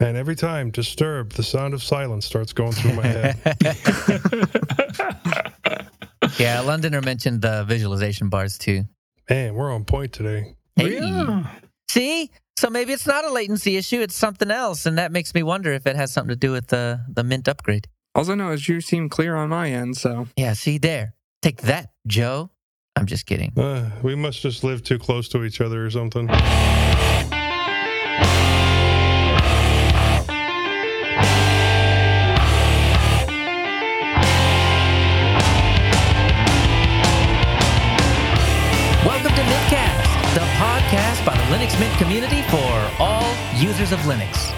And every time disturbed, the sound of silence starts going through my head. yeah, Londoner mentioned the visualization bars too. Man, we're on point today. Hey. Yeah. See? So maybe it's not a latency issue, it's something else. And that makes me wonder if it has something to do with the, the Mint upgrade. All I know is you seem clear on my end, so Yeah, see there. Take that, Joe. I'm just kidding. Uh, we must just live too close to each other or something. Mint community for all users of Linux.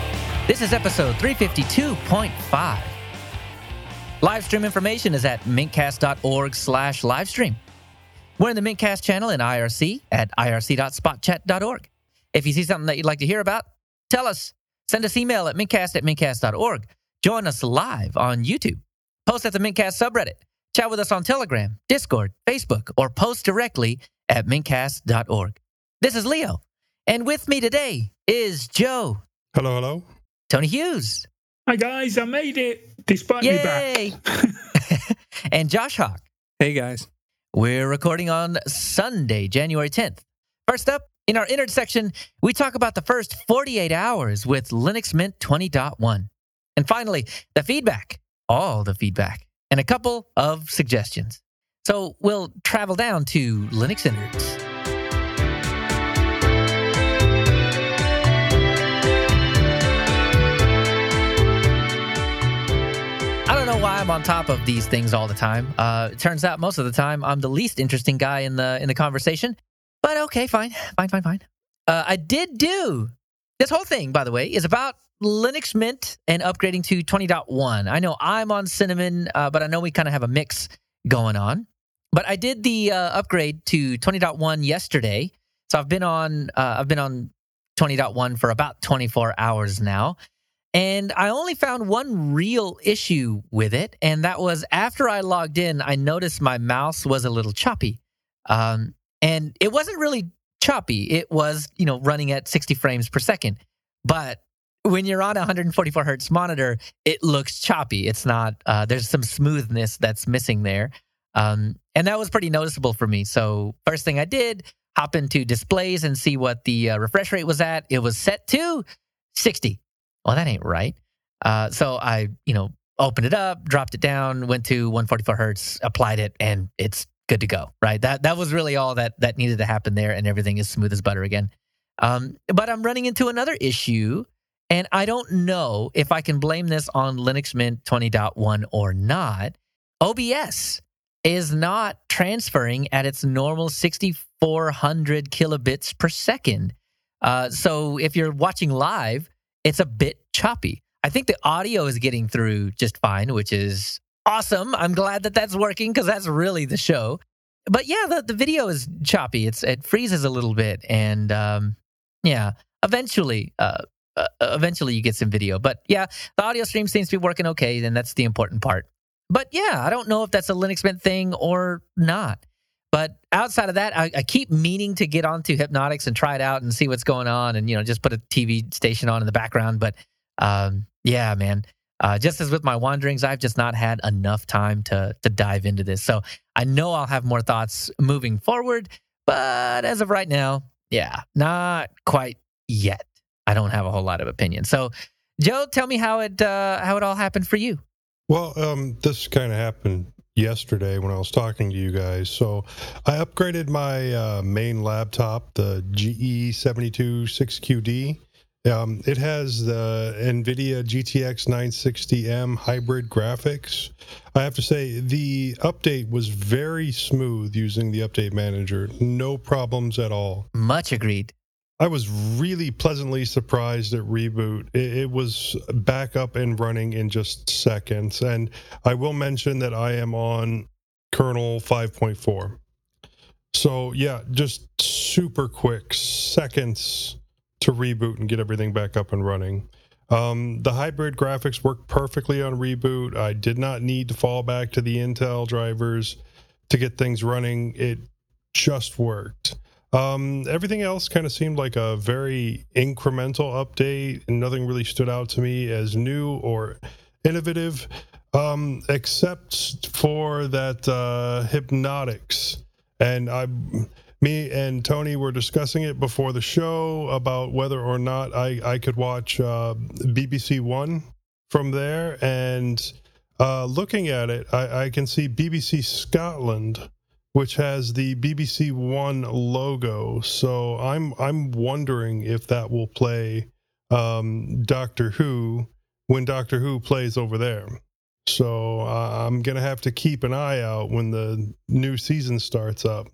This is episode 352.5. Live stream information is at mintcast.org slash livestream. We're in the Mintcast channel in IRC at irc.spotchat.org. If you see something that you'd like to hear about, tell us. Send us email at mintcast at mintcast.org. Join us live on YouTube. Post at the Mintcast subreddit. Chat with us on Telegram, Discord, Facebook, or post directly at mintcast.org. This is Leo, and with me today is Joe, Hello, hello. Tony Hughes, Hi guys, I made it despite me back. yay, and Josh Hawk. hey guys. We're recording on Sunday, January 10th. First up, in our intersection, we talk about the first 48 hours with Linux Mint 20.1. And finally, the feedback, all the feedback, and a couple of suggestions. So we'll travel down to Linux Innards. Know why I'm on top of these things all the time. Uh, it turns out most of the time I'm the least interesting guy in the in the conversation. But okay, fine, fine, fine, fine. Uh, I did do this whole thing, by the way, is about Linux Mint and upgrading to 20.1. I know I'm on Cinnamon, uh, but I know we kind of have a mix going on. But I did the uh, upgrade to 20.1 yesterday, so I've been on uh, I've been on 20.1 for about 24 hours now. And I only found one real issue with it. And that was after I logged in, I noticed my mouse was a little choppy. Um, and it wasn't really choppy, it was, you know, running at 60 frames per second. But when you're on a 144 hertz monitor, it looks choppy. It's not, uh, there's some smoothness that's missing there. Um, and that was pretty noticeable for me. So, first thing I did, hop into displays and see what the uh, refresh rate was at. It was set to 60 well, that ain't right. Uh, so I, you know, opened it up, dropped it down, went to 144 hertz, applied it, and it's good to go. Right. That that was really all that that needed to happen there, and everything is smooth as butter again. Um, but I'm running into another issue, and I don't know if I can blame this on Linux Mint 20.1 or not. OBS is not transferring at its normal 6400 kilobits per second. Uh, so if you're watching live, it's a bit choppy. I think the audio is getting through just fine, which is awesome. I'm glad that that's working because that's really the show. But yeah, the, the video is choppy. It's it freezes a little bit, and um, yeah, eventually, uh, uh, eventually you get some video. But yeah, the audio stream seems to be working okay, and that's the important part. But yeah, I don't know if that's a Linux Mint thing or not. But outside of that, I, I, keep meaning to get onto Hypnotix and try it out and see what's going on, and you know, just put a TV station on in the background. But um, yeah, man, uh, just as with my wanderings, I've just not had enough time to to dive into this. So I know I'll have more thoughts moving forward, but as of right now, yeah, not quite yet. I don't have a whole lot of opinion. So, Joe, tell me how it uh, how it all happened for you. Well, um, this kind of happened yesterday when I was talking to you guys. So I upgraded my uh, main laptop, the GE 726QD. Um, it has the NVIDIA GTX 960M hybrid graphics. I have to say, the update was very smooth using the update manager. No problems at all. Much agreed. I was really pleasantly surprised at reboot. It, it, was back up and running in just seconds. And I will mention that I am on kernel 5.4. So, yeah, just super quick seconds to reboot and get everything back up and running. Um, the hybrid graphics work perfectly on reboot. I did not need to fall back to the Intel drivers to get things running. It just worked. Um, everything else kind of seemed like a very incremental update, and nothing really stood out to me as new or innovative, um, except for that uh, Hypnotix. And I, me and Tony were discussing it before the show about whether or not I I could watch uh, BBC One from there, and uh, looking at it, I, I can see BBC Scotland which has the BBC One logo. So I'm I'm wondering if that will play um, Doctor Who when Doctor Who plays over there. So uh, I'm gonna have to keep an eye out when the new season starts up.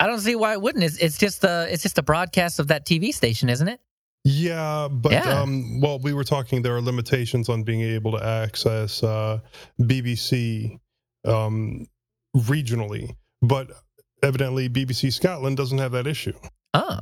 I don't see why it wouldn't. It's, it's just a it's just a broadcast of that TV station, isn't it? Yeah, but Yeah. um, well, we were talking. There are limitations on being able to access uh, BBC um, regionally, but evidently BBC Scotland doesn't have that issue. Oh,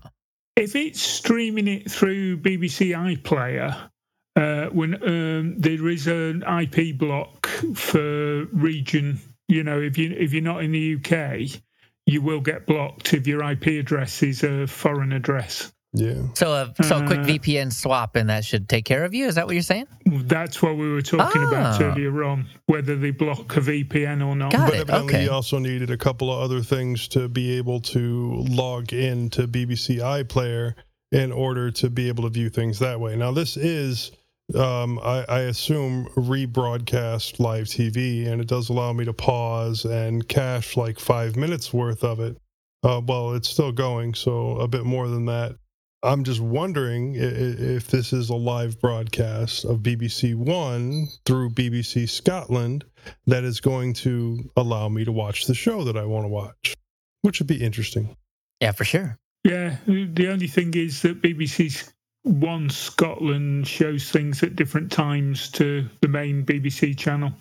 If it's streaming it through BBC iPlayer, uh, when um, there is an IP block for region, you know, if you if you're not in the UK, you will get blocked if your IP address is a foreign address. Yeah. so a so a quick Uh, VPN swap and that should take care of you. Is that what you're saying? That's what we were talking about Ah. earlier on, whether they block a VPN or not. Got but it, evidently okay. he also needed a couple of other things to be able to log in to BBC iPlayer in order to be able to view things that way. Now this is um, I, I assume rebroadcast live TV, and it does allow me to pause and cache like five minutes worth of it. Uh, well, it's still going, so a bit more than that. I'm just wondering i- i- if this is a live broadcast of BBC One through BBC Scotland that is going to allow me to watch the show that I want to watch, which would be interesting. Yeah, for sure. Yeah, the only thing is that BBC One Scotland shows things at different times to the main BBC channel.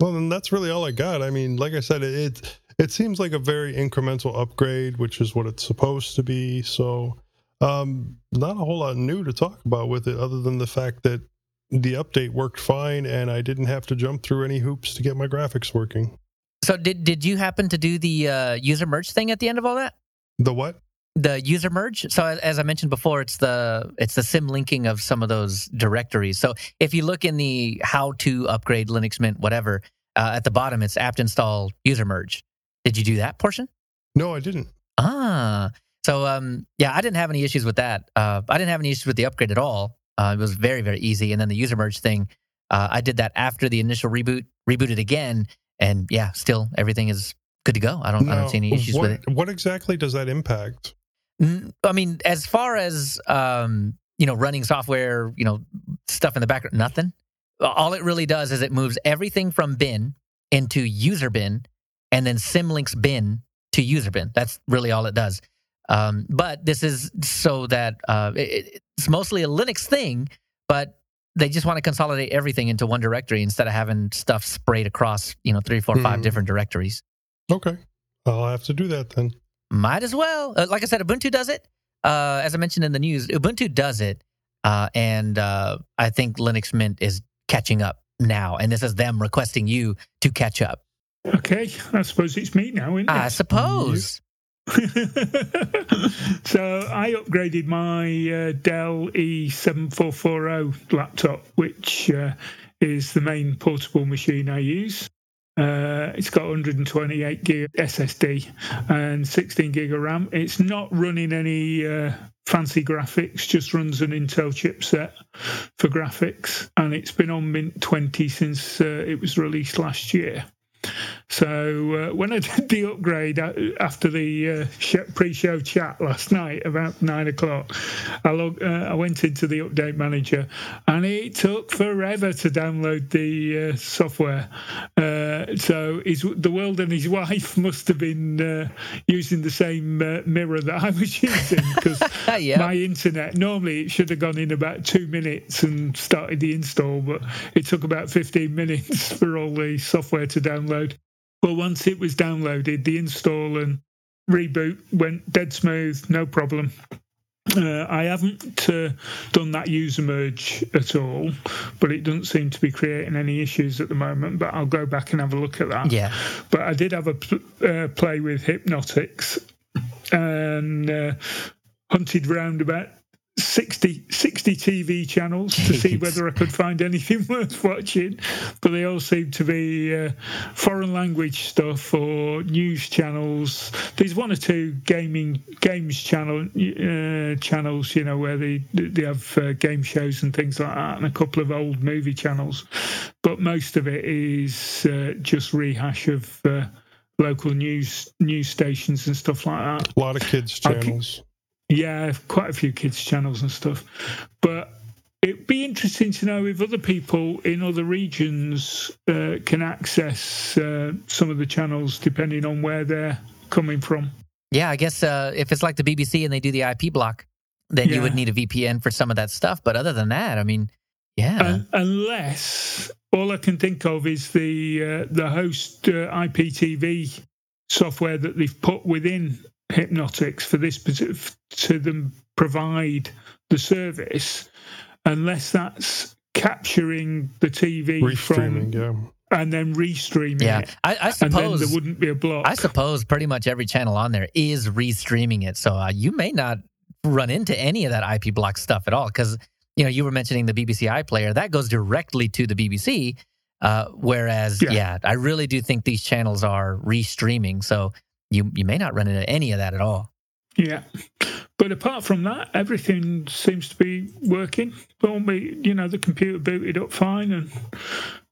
Well, then that's really all I got. I mean, like I said, it it, it seems like a very incremental upgrade, which is what it's supposed to be. So, um, not a whole lot new to talk about with it, other than the fact that the update worked fine, and I didn't have to jump through any hoops to get my graphics working. So did did you happen to do the uh, user merge thing at the end of all that? The what? The user merge. So as- I mentioned before, it's the it's the symlinking of some of those directories. So if you look in the how to upgrade Linux Mint whatever uh, at the bottom, it's apt install user merge. Did you do that portion? No, I didn't. Ah, so um, yeah, I didn't have any issues with that. Uh, I didn't have any issues with the upgrade at all. Uh, it was very very easy. And then the user merge thing, uh, I did that after the initial reboot. Rebooted again, and yeah, still everything is good to go. I don't I don't see any issues what, with it. What exactly does that impact? I mean, as far as um, you know, running software, you know, stuff in the background, nothing. All it really does is it moves everything from bin into user bin, and then Symlinks bin to user bin. That's really all it does. Um, but this is so that uh, it, it's mostly a Linux thing, but they just want to consolidate everything into one directory instead of having stuff sprayed across, you know, three, four, five Hmm. different directories. Okay, I'll have to do that then. Might as well. Uh, like I said, Ubuntu does it. Uh, as I mentioned in the news, Ubuntu does it, uh, and uh, I think Linux Mint is catching up now. And this is them requesting you to catch up. Okay, I suppose it's me now, isn't I it? suppose. so I upgraded my uh, Dell E7440 laptop, which uh, is the main portable machine I use. Uh, it's got 128 gig SSD and 16 gig of RAM. It's not running any uh, fancy graphics, just runs an Intel chipset for graphics, and it's been on Mint 20 since uh, it was released last year. So uh, when I did the upgrade uh, after the uh, pre-show chat last night about nine o'clock, I, log- uh, I went into the update manager, and it took forever to download the uh, software. Uh, so his, the world and his wife must have been uh, using the same uh, mirror that I was using because yeah. my internet normally it should have gone in about two minutes and started the install, but it took about 15 minutes for all the software to download. But once it was downloaded, the install and reboot went dead smooth, no problem. Uh, I haven't uh, done that user merge at all, but it doesn't seem to be creating any issues at the moment. But I'll go back and have a look at that. yeah. But I did have a uh, play with Hypnotix, and uh, hunted round about 60, 60 TV channels to see whether I could find anything worth watching, but they all seem to be uh, foreign language stuff or news channels. There's one or two gaming games channel uh, channels, you know, where they they have uh, game shows and things like that, and a couple of old movie channels, but most of it is uh, just rehash of uh, local news news stations and stuff like that. A lot of kids channels. Yeah, quite a few kids' channels and stuff. But it'd be interesting to know if other people in other regions uh, can access uh, some of the channels depending on where they're coming from. Yeah, I guess uh, if it's like the BBC and they do the IP block, then you would need a VPN for some of that stuff. But other than that, I mean, yeah, Un unless all I can think of is the uh, the host uh, IPTV software that they've put within Hypnotix for this to them provide the service, unless that's capturing the TV Restreaming, from yeah. and then restreaming yeah. it, I, I and then suppose there wouldn't be a block. I suppose pretty much every channel on there is restreaming it. So uh, you may not run into any of that IP block stuff at all because, you know, you were mentioning the BBC iPlayer. That goes directly to the BBC. Uh, whereas, yeah. Yeah. I really do think these channels are restreaming. So you, you may not run into any of that at all. Yeah. But apart from that, everything seems to be working. Me, you know, the computer booted up fine and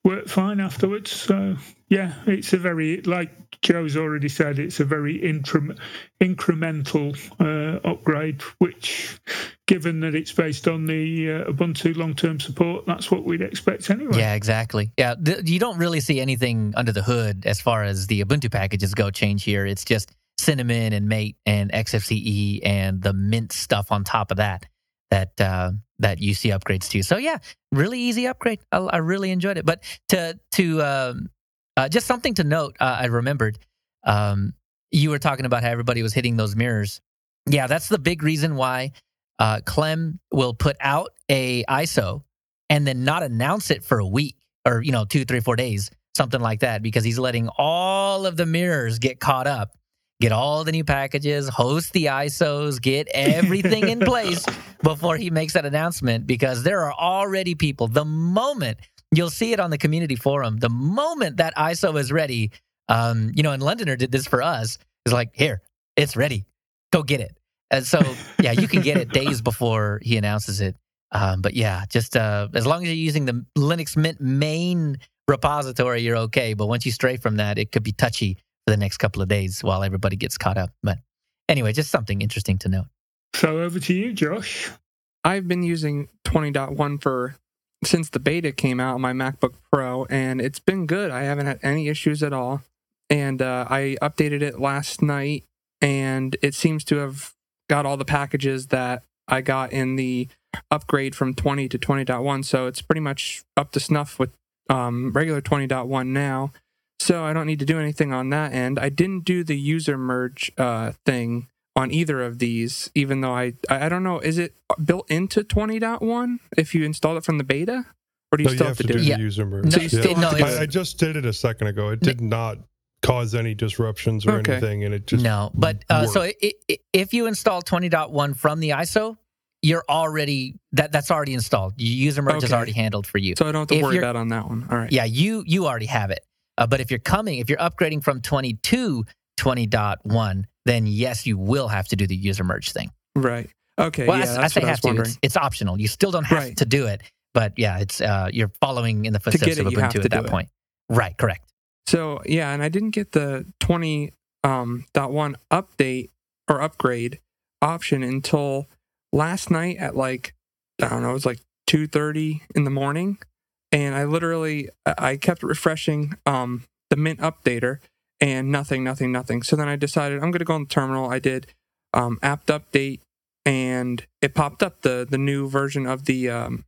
worked fine afterwards. So yeah, it's a very like Joe's already said, it's a very intrum- incremental uh, upgrade. Which, given that it's based on the uh, Ubuntu long-term support, that's what we'd expect anyway. Yeah, exactly. Yeah, th- you don't really see anything under the hood as far as the Ubuntu packages go change here. It's just Cinnamon and Mate and XFCE and the Mint stuff on top of that that uh, that you see upgrades to. So yeah, really easy upgrade. I, I really enjoyed it. But to to um, uh, just something to note, uh, I remembered um, you were talking about how everybody was hitting those mirrors. Yeah, that's the big reason why uh, Clem will put out a ISO and then not announce it for a week or you know two, three, four days, something like that, because he's letting all of the mirrors get caught up, get all the new packages, host the ISOs, get everything in place before he makes that announcement. Because there are already people. The moment you'll see it on the community forum, the moment that ISO is ready, um, you know, and Londoner did this for us. Is like, here, it's ready, go get it. And so, yeah, you can get it days before he announces it. Um, but yeah, just uh, as long as you're using the Linux Mint main repository, you're okay. But once you stray from that, it could be touchy for the next couple of days while everybody gets caught up. But anyway, just something interesting to note. So over to you, Josh. I've been using 20.1 for since the beta came out on my MacBook Pro, and it's been good. I haven't had any issues at all. And uh, I updated it last night, and it seems to have got all the packages that I got in the upgrade from 20 to 20.1. So it's pretty much up to snuff with um, regular 20.1 now. So I don't need to do anything on that end. I didn't do the user merge uh, thing on either of these, even though I I I don't know, is it built into 20.1 if you install it from the beta? Or do you No, you still have have to to do do the? Yeah. user merge. No, yeah. still no, have to do it's- I, I just did it a second ago. It did not cause any disruptions or Okay. anything, and it just no, but uh, so worked. i i if you install 20.1 from the ISO, you're already that that's already installed. User merge is already handled for you. So I don't have to If worry about on that one. All right. Yeah, you you already have it. Uh, but if you're coming, if you're upgrading from 20 to 20.1, then yes, you will have to do the user merge thing. Right. Okay. Well, yeah, I, I say what I have was to. wondering. It's, it's optional. You still don't have Right. to do it. But yeah, it's uh, you're following in the footsteps it, of Ubuntu to at that it. point. Right. Correct. So yeah, and I didn't get the 20 um dot one update or upgrade option until last night at like I don't know, it was like 2:30 in the morning, and I literally I kept refreshing um the Mint updater and nothing, nothing, nothing. So then I decided I'm gonna go on the terminal. I did um apt update and it popped up the the new version of the um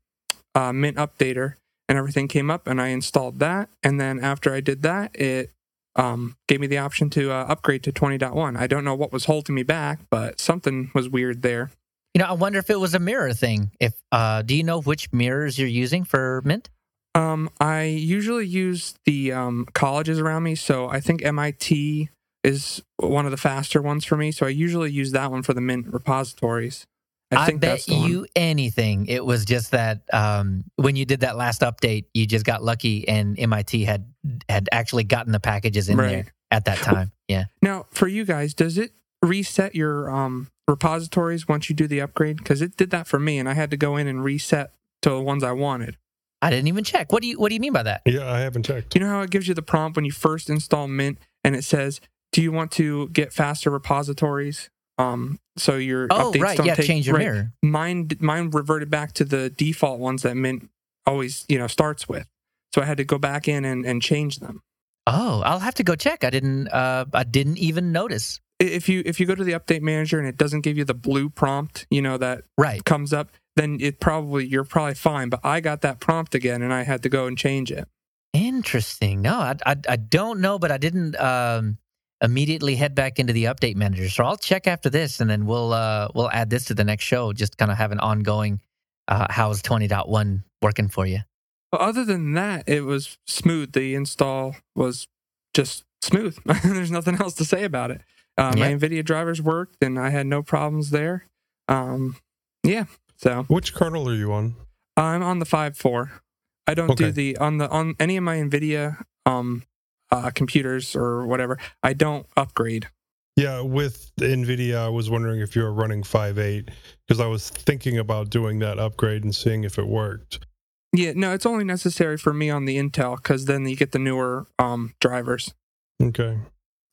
uh, Mint updater and everything came up and I installed that. And then after I did that, it um, gave me the option to uh, upgrade to 20.1. I don't know what was holding me back, but something was weird there. You know, I wonder if it was a mirror thing. If uh, do you know which mirrors you're using for Mint? Um, I usually use the um, colleges around me, so I think MIT is one of the faster ones for me. So I usually use that one for the Mint repositories. I, I, think bet that's the one. you anything. It was just that um, when you did that last update, you just got lucky, and MIT had had actually gotten the packages in Right. there at that time. Yeah. Now, for you guys, does it reset your um, repositories once you do the upgrade? Because it did that for me, and I had to go in and reset to the ones I wanted. I didn't even check. What do you What do you mean by that? Yeah, I haven't checked. You know how it gives you the prompt when you first install Mint and it says, "Do you want to get faster repositories?" Um, so your Oh, updates right. don't Yeah, take change your right. mirror. Mine, mine reverted back to the default ones that Mint always, you know, starts with. So I had to go back in and, and change them. Oh, I'll have to go check. I didn't. Uh, I didn't even notice. If you if you go to the update manager and it doesn't give you the blue prompt, you know that Right. comes up, then it probably you're probably fine. But I got that prompt again, and I had to go and change it. Interesting. No, I, I, I don't know, but I didn't um, immediately head back into the update manager. So I'll check after this, and then we'll uh, we'll add this to the next show. Just kind of have an ongoing. Uh, how's twenty point one working for you? But other than that, it was smooth. The install was just smooth. There's nothing else to say about it. Uh, My NVIDIA drivers worked, and I had no problems there. Um, yeah. So Which kernel are you on? I'm on the five four. I don't do the on the on any of my NVIDIA um uh, computers or whatever. I don't upgrade. Yeah, with NVIDIA, I was wondering if you were running 5.8 because I was thinking about doing that upgrade and seeing if it worked. Yeah, no, it's only necessary for me on the Intel because then you get the newer um drivers. Okay.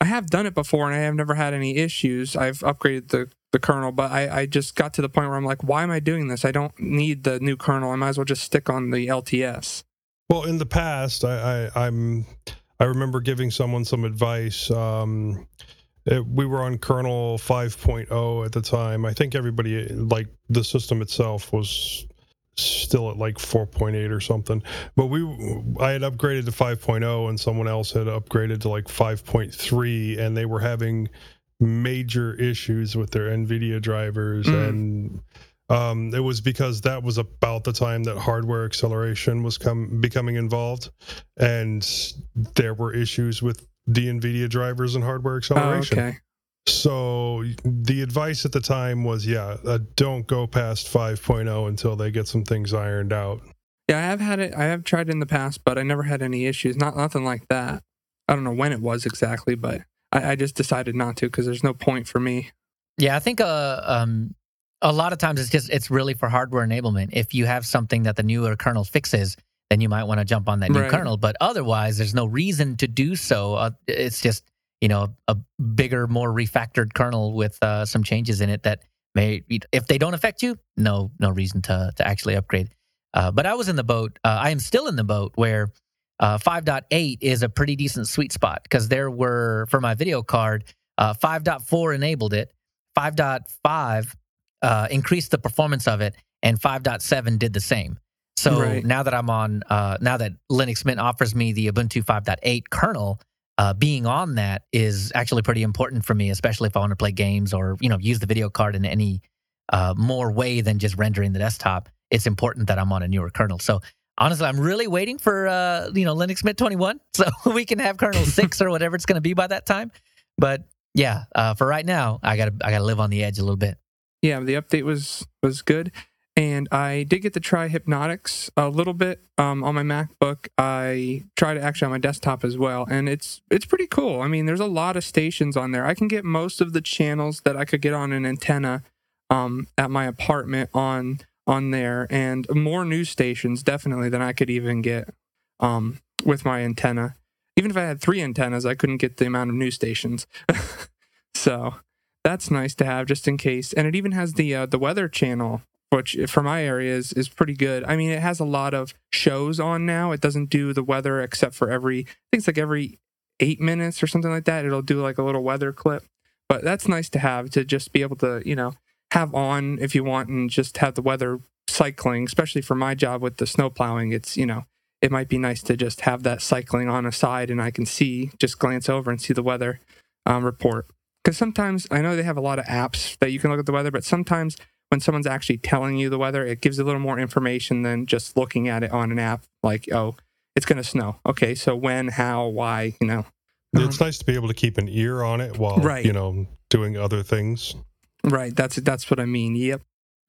I have done it before and I have never had any issues. I've upgraded the, the kernel, but I, I just got to the point where I'm like, why am I doing this? I don't need the new kernel. I might as well just stick on the LTS. Well, in the past, I, I I'm I remember giving someone some advice. Um, it, we were on kernel 5.0 at the time. I think everybody like the system itself was still at like 4.8 or something. But we I had upgraded to 5.0 and someone else had upgraded to like 5.3 and they were having major issues with their Nvidia drivers Mm. and um, it was because that was about the time that hardware acceleration was come becoming involved, and there were issues with the NVIDIA drivers and hardware Oh, acceleration. okay. So the advice at the time was, yeah, uh, don't go past 5.0 until they get some things ironed out. Yeah, I have had it. I have tried in the past, but I never had any issues. Not nothing like that. I don't know when it was exactly, but I, I just decided not to because there's no point for me. Yeah, I think uh, um, a lot of times it's just it's really for hardware enablement. If you have something that the newer kernel fixes, then you might want to jump on that new Right. kernel. But otherwise, there's no reason to do so. Uh, it's just you know a bigger, more refactored kernel with uh, some changes in it that may, if they don't affect you, no no reason to to actually upgrade. Uh, but I was in the boat. Uh, I am still in the boat where uh, 5.8 is a pretty decent sweet spot because there were for my video card, uh, 5.4 enabled it, 5.5 uh, increased the performance of it, and 5.7 did the same. So Right. now that I'm on, uh, now that Linux Mint offers me the Ubuntu 5.8 kernel, uh, being on that is actually pretty important for me, especially if I want to play games or you know use the video card in any uh, more way than just rendering the desktop. It's important that I'm on a newer kernel. So honestly, I'm really waiting for uh, you know Linux Mint 21, so we can have kernel six or whatever it's going to be by that time. But yeah, uh, for right now, I gotta I gotta live on the edge a little bit. Yeah, the update was was good, and I did get to try Hypnotix a little bit um, on my MacBook. I tried it actually on my desktop as well, and it's it's pretty cool. I mean, there's a lot of stations on there. I can get most of the channels that I could get on an antenna um, at my apartment on on there, and more news stations definitely than I could even get um, with my antenna. Even if I had three antennas, I couldn't get the amount of news stations. so that's nice to have just in case. And it even has the uh, the weather channel, which for my area is is pretty good. I mean, it has a lot of shows on now. It doesn't do the weather except for every I think it's like every eight minutes or something like that. It'll do like a little weather clip. But that's nice to have to just be able to you know have on if you want and just have the weather cycling. Especially for my job with the snow plowing, it's you know it might be nice to just have that cycling on a side and I can see just glance over and see the weather um, report because sometimes I know they have a lot of apps that you can look at the weather, but sometimes when someone's actually telling you the weather, it gives a little more information than just looking at it on an app. Like, oh, it's going to snow. Okay, so when, how, why, you know. It's nice to be able to keep an ear on it while Right. you know doing other things. Right. That's that's what I mean. Yep.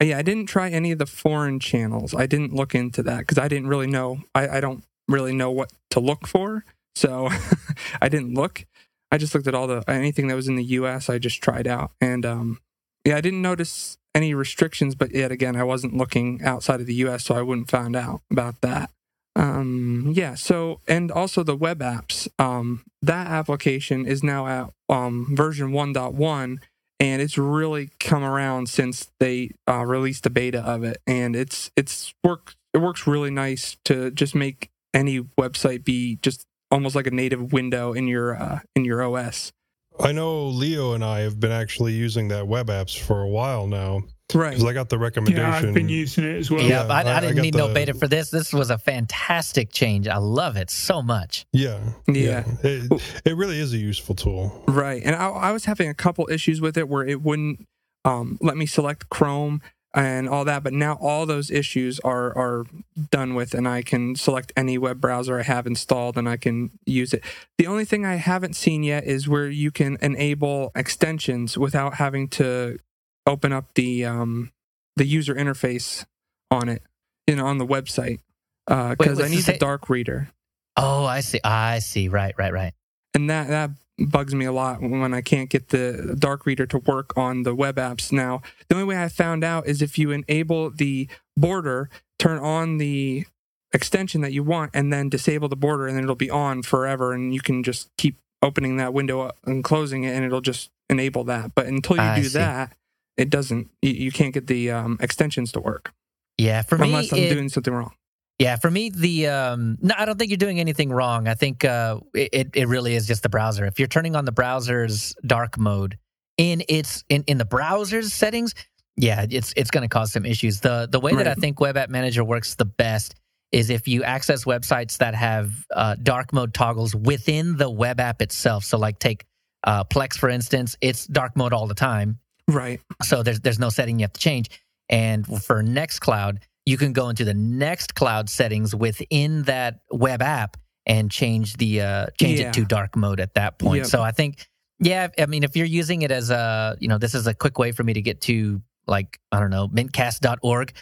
Yeah, I didn't try any of the foreign channels. I didn't look into that because I didn't really know. I, I don't really know what to look for, so I didn't look. I just looked at all the anything that was in the U.S. I just tried out, and um, yeah, I didn't notice any restrictions. But yet again, I wasn't looking outside of the U.S., so I wouldn't find out about that. Um, yeah. So and also the web apps. Um, that application is now at um version 1.1 and it's really come around since they uh, released the beta of it and it's it's work it works really nice to just make any website be just almost like a native window in your uh, in your os I know Leo and I have been actually using that web apps for a while now right because I got the recommendation. Yeah, I've been using it as well. Yeah, Yeah, I, I, I- I didn't got need no beta for this. This was a fantastic change. I love it so much. yeah, Yeah. It, it really is a useful tool. Right. And I, I was having a couple issues with it where it wouldn't um, let me select Chrome and all that. But now all those issues are, are done with, and I can select any web browser I have installed and I can use it. The only thing I haven't seen yet is where you can enable extensions without having to open up the um, the user interface on it, you know, on the website. Because Wait, I need the the dark reader. Oh, I see. I see. Right, right, right. and that that bugs me a lot when I can't get the dark reader to work on the web apps. Now, the only way I found out is if you enable the border, turn on the extension that you want, and then disable the border, and then it'll be on forever, and you can just keep opening that window up and closing it, and it'll just enable that. But until you I do see. that, it doesn't. You, you can't get the um, extensions to work Yeah, for me, unless I'm it- doing something wrong. Yeah, for me, the um, no, I don't think you're doing anything wrong. I think uh, it it really is just the browser. If you're turning on the browser's dark mode in its in in the browser's settings, yeah, it's it's going to cause some issues. the The way that I think Web App Manager works the best is if you access websites that have uh, dark mode toggles within the web app itself. So, like take uh, Plex for instance, it's dark mode all the time Right. so there's there's no setting you have to change. And for Nextcloud, you can go into the Nextcloud settings within that web app and change the uh, change Yeah. it to dark mode at that point. Yep. So I think, yeah, I mean, if you're using it as a, you know, this is a quick way for me to get to like I don't know, mintcast.org.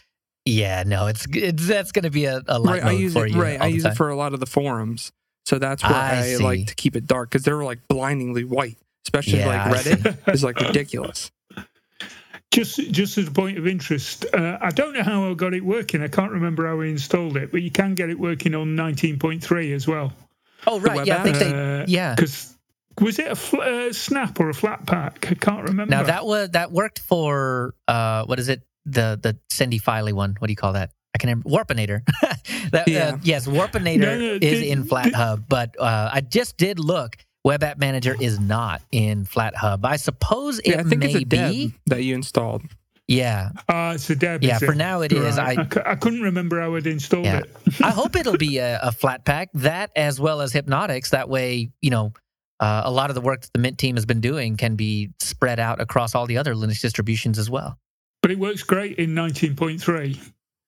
Yeah, no, it's it's that's going to be a, a light right. I use for it. you. Right. I use time. it for a lot of the forums. So that's where I I, like to keep it dark because they're like blindingly white, especially Yeah, like Reddit is like ridiculous. Just, just as a point of interest, uh, I don't know how I got it working. I can't remember how I installed it, but you can get it working on 19.3 as well. Oh right, web yeah, I think they Uh, yeah. Because was it a fl- uh, snap or a Flatpak? I can't remember. Now that was that worked for uh what is it the the Cindy Filey one? What do you call that? I can remember Warpinator. that, Yeah. uh, yes, Warpinator No, no, is did- in FlatHub, but uh, I just did look. Web App Manager is not in FlatHub. I suppose it Yeah, I think may it's a deb be. that you installed. Yeah, Ah, it's a Deb. Yeah, for it? now it is. Right. I- I, couldn't remember how I'd installed Yeah. it. I hope it'll be a, a Flatpak. That as well as Hypnotix. That way, you know, uh, a lot of the work that the Mint team has been doing can be spread out across all the other Linux distributions as well. But it works great in 19.3.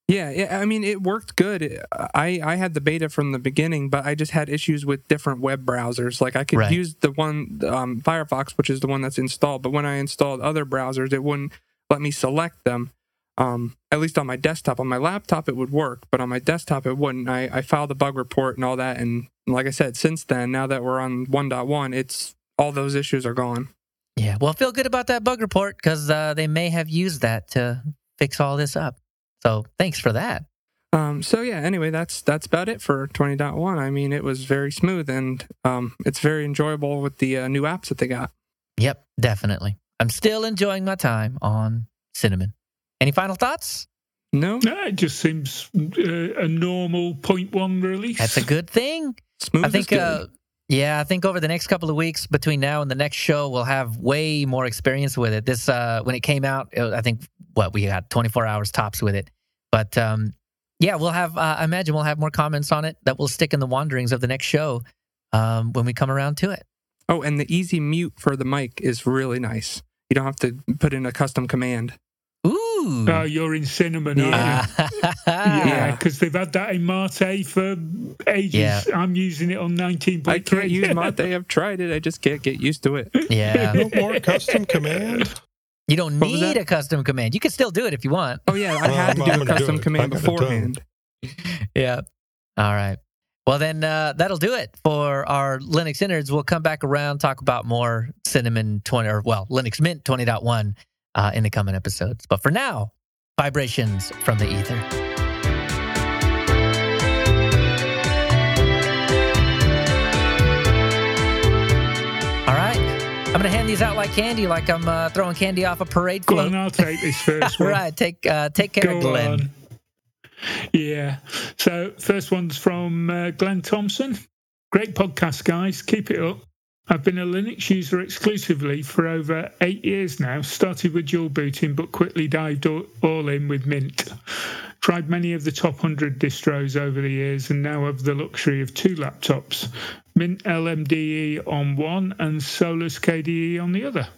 Yeah, yeah. I mean, it worked good. I I had the beta from the beginning, but I just had issues with different web browsers. Like I could Right. use the one um, Firefox, which is the one that's installed, but when I installed other browsers, it wouldn't let me select them. Um, at least on my desktop. On my laptop, it would work, but on my desktop, it wouldn't. I, I filed a bug report and all that, and like I said, since then, now that we're on 1.1, it's all those issues are gone. Yeah, well, feel good about that bug report because uh, they may have used that to fix all this up. So thanks for that. Um, so yeah, anyway, that's that's about it for 20.1. I mean, it was very smooth and um, it's very enjoyable with the uh, new apps that they got. Yep, definitely. I'm still enjoying my time on Cinnamon. Any final thoughts? No, No, it just seems uh, a normal point one release. That's a good thing. smooth. I is think, good. uh, yeah, I think over the next couple of weeks between now and the next show, we'll have way more experience with it. This, uh, when it came out, it I think what we had 24 hours tops with it. But um, yeah, we'll have. Uh, I imagine we'll have more comments on it that will stick in the wanderings of the next show um, when we come around to it. oh, and the easy mute for the mic is really nice. You don't have to put in a custom command. Ooh, Ooh. Oh, you're in cinnamon, aren't Yeah. you? Yeah, Yeah. because they've had that in Mate for ages. Yeah. I'm using it on 19.3. I can't use Mate. I've tried it. I just can't get used to it. yeah. No more custom command. You don't What need a custom command. You can still do it if you want. Oh yeah, I Well, had to do I'm a gonna do custom command got it done. beforehand. Yeah. All right. Well, then uh, that'll do it for our Linux innards. We'll come back around, talk about more Cinnamon 20, or well, Linux Mint 20.1 uh, in the coming episodes. But for now, vibrations from the ether. I'm going to hand these out like candy, like I'm uh, throwing candy off a parade float. on, I'll take this first one. right. Take, uh, take care Go of Glenn. on. Yeah. So, first one's from uh, Glenn Thompson. Great podcast, guys. Keep it up. I've been a Linux user exclusively for over eight years now. Started with dual booting, but quickly dived all, all in with Mint. Tried many of the top 100 distros over the years and now have the luxury of two laptops Mint LMDE on one and Solus KDE on the other.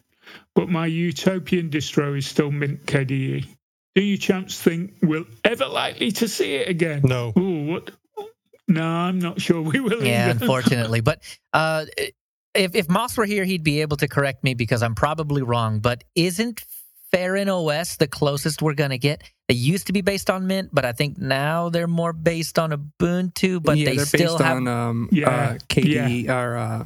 But my utopian distro is still Mint KDE. Do you champs think we're ever likely to see it again? No. Ooh, what? No, I'm not sure we will. Yeah, either. unfortunately. But uh, if if Moss were here, he'd be able to correct me because I'm probably wrong. But isn't Feren OS the closest we're gonna get? They used to be based on Mint, but I think now they're more based on Ubuntu. But yeah, they they're still based have. on um, Yeah, uh, KDE or uh,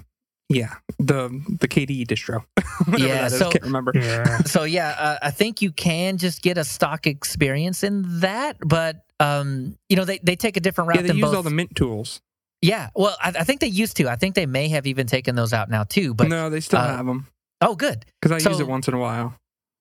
yeah, the the KDE distro. Yeah, that is, so- can't remember. Yeah. so yeah, uh, I think you can just get a stock experience in that, but um, you know they, they take a different route Yeah, they than use both. all the Mint tools. yeah, well, I, I think they used to. I think they may have even taken those out now too. But no, they still uh, have them oh, good. because I so- use it once in a while.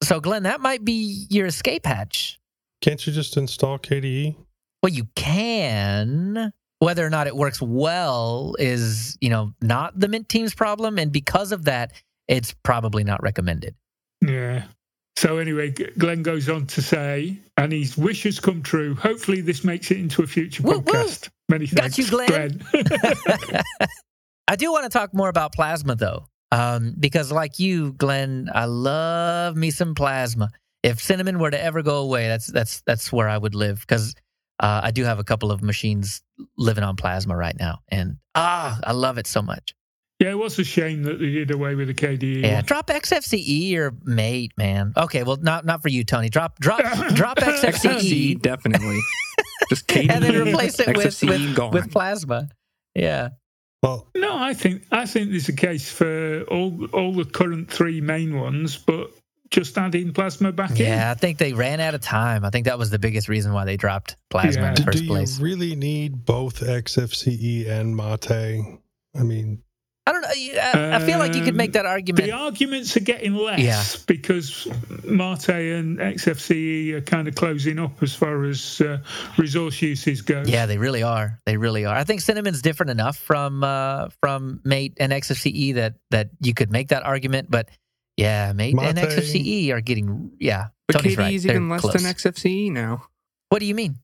So Glenn, that might be your escape hatch. Can't you just install? KDE? Well, you can. Whether or not it works well is, you know, not the Mint team's problem, and because of that, it's probably not recommended. Yeah. So anyway, G- Glenn goes on to say, and his wishes come true. Hopefully, this makes it into a future Woo, woo. podcast. Many Got thanks, you, Glenn. I do want to talk more about plasma, though, um, because like you, Glenn, I love me some plasma. If cinnamon were to ever go away, that's that's that's where I would live because uh, I do have a couple of machines living on plasma right now, and ah, I love it so much. yeah, it was a shame that they did away with the KDE. Yeah, one. drop XFCE or mate, man. Okay, well, not not for you, Tony. Drop drop drop XFCE XFCE definitely. Just KDE, and then replace it with with, with plasma. Yeah, Well, No, I think I think there's a case for all all the current three main ones, but just adding plasma back in. yeah. I think they ran out of time. I think that was the biggest reason why they dropped plasma Yeah. in the do, first do you place. really need both XFCE and Mate? I mean, I don't know. I, I feel like you could make that argument. The arguments are getting less Yeah. because Mate and XFCE are kind of closing up as far as uh, resource uses goes. Yeah, they really are. They really are. I think Cinnamon's different enough from uh, from Mate and XFCE that that you could make that argument. But yeah, Mate and Mate. XFCE are getting yeah. but Tony's KDE right. is They're even less close. than XFCE now. What do you mean?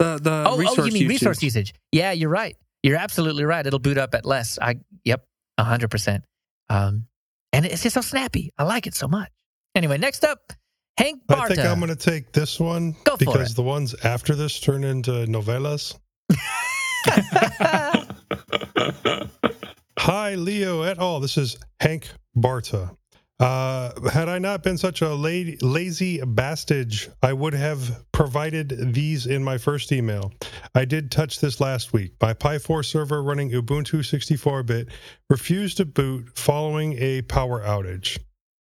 The the oh, resource oh, you mean usage. resource usage? Yeah, you're right. You're absolutely right. It'll boot up at less. I yep, hundred percent. Um, and it's just so snappy. I like it so much. Anyway, next up, Hank Barta. I think I'm going to take this one Go for because the ones after this turn into novellas. Hi, Leo et al. This is Hank Barta. Uh, had I not been such a la- lazy bastage, I would have provided these in my first email. I did touch this last week. My Pi 4 server running Ubuntu 64 bit refused to boot following a power outage.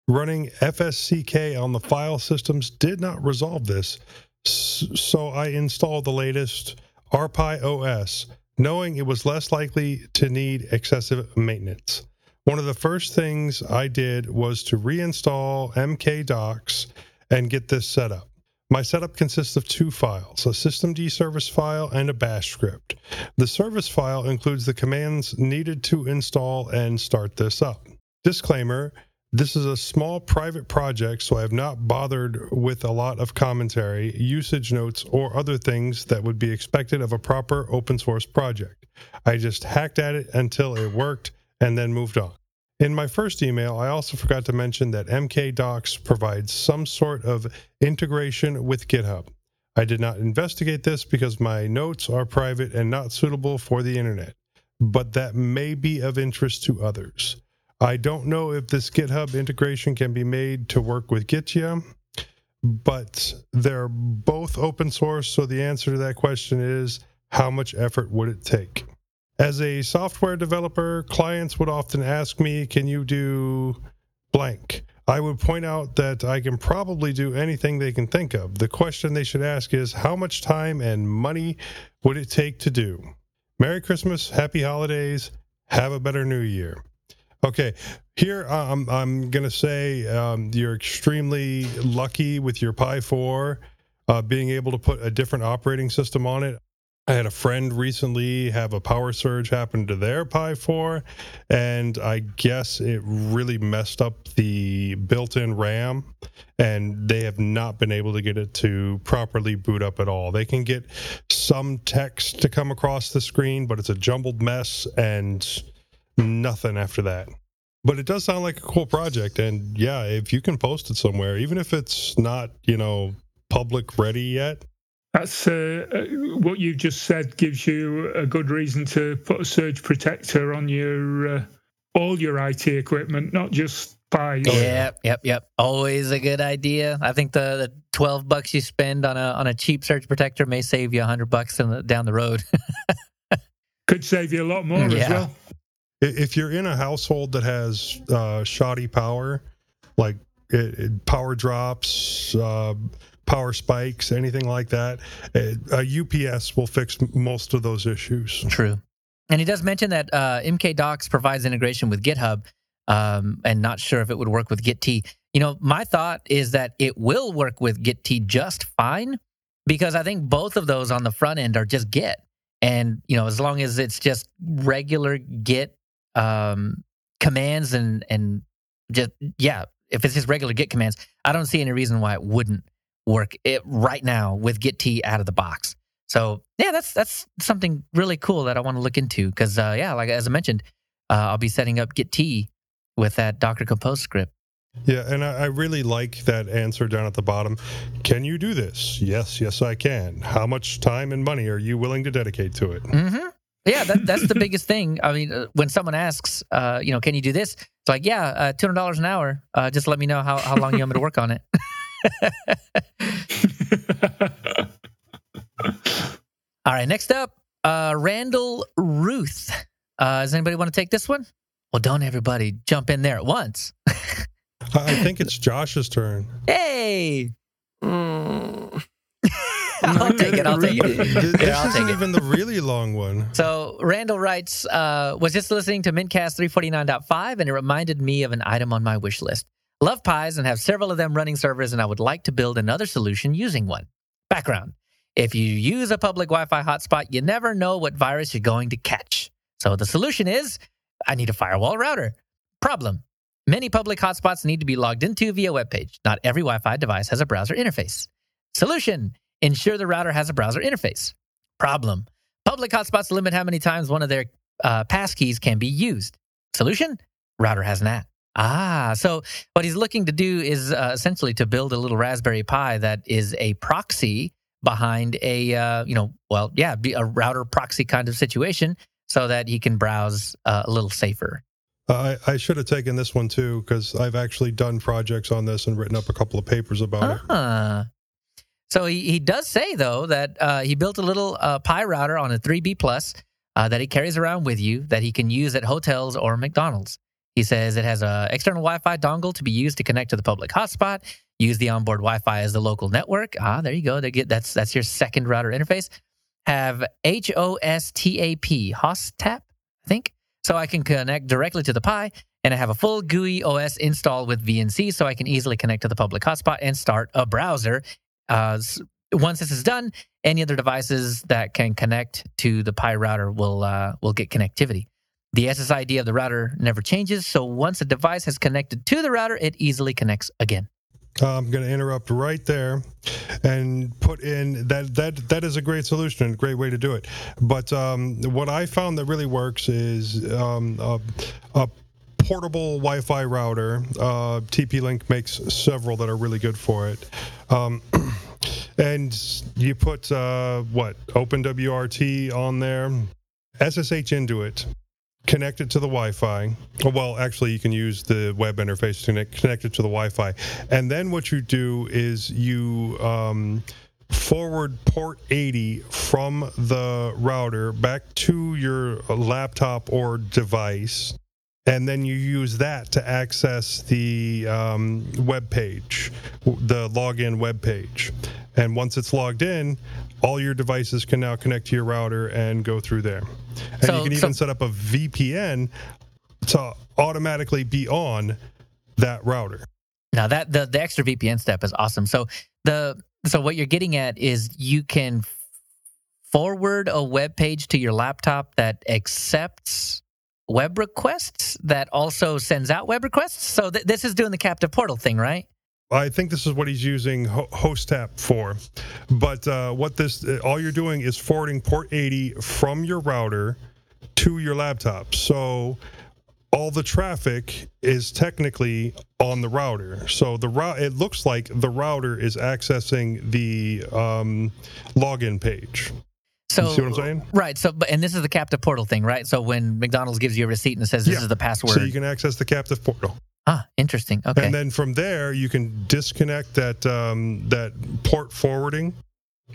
Running FSCK on the file systems did not resolve this, so I installed the latest RPi OS, knowing it was less likely to need excessive maintenance. One of the first things I did was to reinstall mkdocs and get this set up. My setup consists of two files, a systemd service file and a bash script. The service file includes the commands needed to install and start this up. Disclaimer this is a small private project, so I have not bothered with a lot of commentary, usage notes, or other things that would be expected of a proper open source project. I just hacked at it until it worked and then moved on. In my first email, I also forgot to mention that MK Docs provides some sort of integration with GitHub. I did not investigate this because my notes are private and not suitable for the internet, but that may be of interest to others. I don't know if this GitHub integration can be made to work with Gitea, but they're both open source. So the answer to that question is how much effort would it take? As a software developer, clients would often ask me, Can you do blank? I would point out that I can probably do anything they can think of. The question they should ask is, How much time and money would it take to do? Merry Christmas, Happy Holidays, have a better New Year. Okay, here um, I'm going to say um, you're extremely lucky with your Pi 4 uh, being able to put a different operating system on it. I had a friend recently have a power surge happen to their Pi 4, and I guess it really messed up the built in RAM, and they have not been able to get it to properly boot up at all. They can get some text to come across the screen, but it's a jumbled mess and nothing after that. But it does sound like a cool project, and yeah, if you can post it somewhere, even if it's not, you know, public ready yet, that's uh, uh, what you've just said gives you a good reason to put a surge protector on your uh, all your IT equipment, not just Pi. Yep, yep, yep. Always a good idea. I think the, the twelve bucks you spend on a on a cheap surge protector may save you a hundred bucks the, down the road. Could save you a lot more yeah. as well. If you're in a household that has uh, shoddy power, like it, it power drops, uh, power spikes, anything like that, a UPS will fix most of those issues. True. And he does mention that uh, MkDocs provides integration with GitHub, um, and not sure if it would work with Gitea. You know, my thought is that it will work with Gitea just fine because I think both of those on the front end are just Git, and you know, as long as it's just regular Git um, commands and and just yeah, if it's just regular Git commands, I don't see any reason why it wouldn't work it right now with Gitea out of the box. So yeah, that's that's something really cool that I want to look into because uh, yeah, like as I mentioned, uh, I'll be setting up Gitea with that Docker Compose script. Yeah, and I, I really like that answer down at the bottom. Can you do this? Yes, yes, I can. How much time and money are you willing to dedicate to it? Mm-hmm. Yeah, that, that's the biggest thing. I mean, uh, when someone asks, uh, you know, can you do this? It's like, yeah, uh, two hundred dollars an hour. Uh, just let me know how, how long you want me to work on it. All right, next up, uh, Randall Ruth. Uh, does anybody want to take this one? Well, don't everybody jump in there at once. I think it's Josh's turn. Hey. Mm. I'll take it. I'll take it. This yeah, isn't even the really long one. So Randall writes, uh, was just listening to Mintcast 349.5 and it reminded me of an item on my wish list. Love Pis and have several of them running servers, and I would like to build another solution using one. Background If you use a public Wi Fi hotspot, you never know what virus you're going to catch. So the solution is I need a firewall router. Problem Many public hotspots need to be logged into via web page. Not every Wi Fi device has a browser interface. Solution Ensure the router has a browser interface. Problem Public hotspots limit how many times one of their uh, passkeys can be used. Solution Router has an app. Ah, so what he's looking to do is uh, essentially to build a little Raspberry Pi that is a proxy behind a, uh, you know, well, yeah, be a router proxy kind of situation so that he can browse uh, a little safer. I, I, should have taken this one too because I've actually done projects on this and written up a couple of papers about it. So he, he does say though that uh, he built a little uh, Pi router on a 3B plus uh, that he carries around with you that he can use at hotels or McDonald's. He says it has an external Wi Fi dongle to be used to connect to the public hotspot. Use the onboard Wi Fi as the local network. Ah, there you go. That's, that's your second router interface. Have H O S T A P, HOSTAP, I think. So I can connect directly to the Pi and I have a full GUI OS installed with VNC so I can easily connect to the public hotspot and start a browser. Uh, once this is done, any other devices that can connect to the Pi router will uh, will get connectivity. The SSID of the router never changes, so once a device has connected to the router, it easily connects again. I'm going to interrupt right there and put in that that that is a great solution and a great way to do it. But um, what I found that really works is um, a, a portable Wi-Fi router. Uh, TP-Link makes several that are really good for it. Um, and you put uh, what OpenWRT on there, SSH into it, connect it to the Wi-Fi. Well, actually, you can use the web interface to connect, it to the Wi-Fi, and then what you do is you um, forward port 80 from the router back to your laptop or device and then you use that to access the um, web page, the login web page. And once it's logged in, all your devices can now connect to your router and go through there. And So- you can so- even set up a VPN to automatically be on that router. Now that the the extra VPN step is awesome. So the so what you're getting at is you can forward a web page to your laptop that accepts web requests that also sends out web requests. So th- this is doing the captive portal thing, right? I think this is what he's using Ho- HostTap for. But uh, what this, all you're doing is forwarding port 80 from your router to your laptop. So all the traffic is technically on the router. So the route, it looks like the router is accessing the um, login page. So you see what I'm saying? Right. So and this is the captive portal thing, right? So when McDonald's gives you a receipt and says this Yeah. is the password. So you can access the captive portal. Ah, interesting. Okay. And then from there, you can disconnect that um, that port forwarding.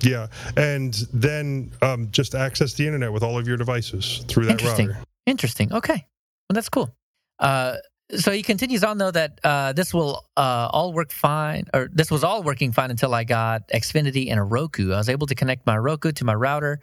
Yeah, and then um, just access the internet with all of your devices through that Interesting. router. Interesting. Okay. Well, that's cool. Uh, so he continues on though that uh, this will uh, all work fine, or this was all working fine until I got Xfinity and a Roku. I was able to connect my Roku to my router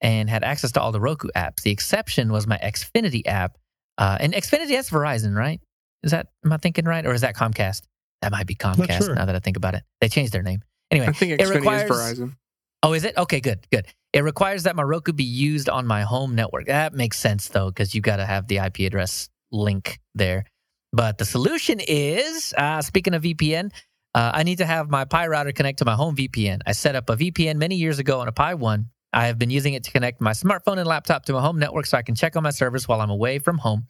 and had access to all the Roku apps. The exception was my Xfinity app, uh, and Xfinity that's Verizon, right? Is that am I thinking right, or is that Comcast? That might be Comcast. sure. Now that I think about it, they changed their name. Anyway, I think it requires- is Verizon. Oh, is it? Okay, good, good. It requires that my Roku be used on my home network. That makes sense though, because you got to have the IP address link there. But the solution is, uh, speaking of VPN, uh, I need to have my Pi router connect to my home VPN. I set up a VPN many years ago on a Pi One. I have been using it to connect my smartphone and laptop to my home network so I can check on my servers while I'm away from home.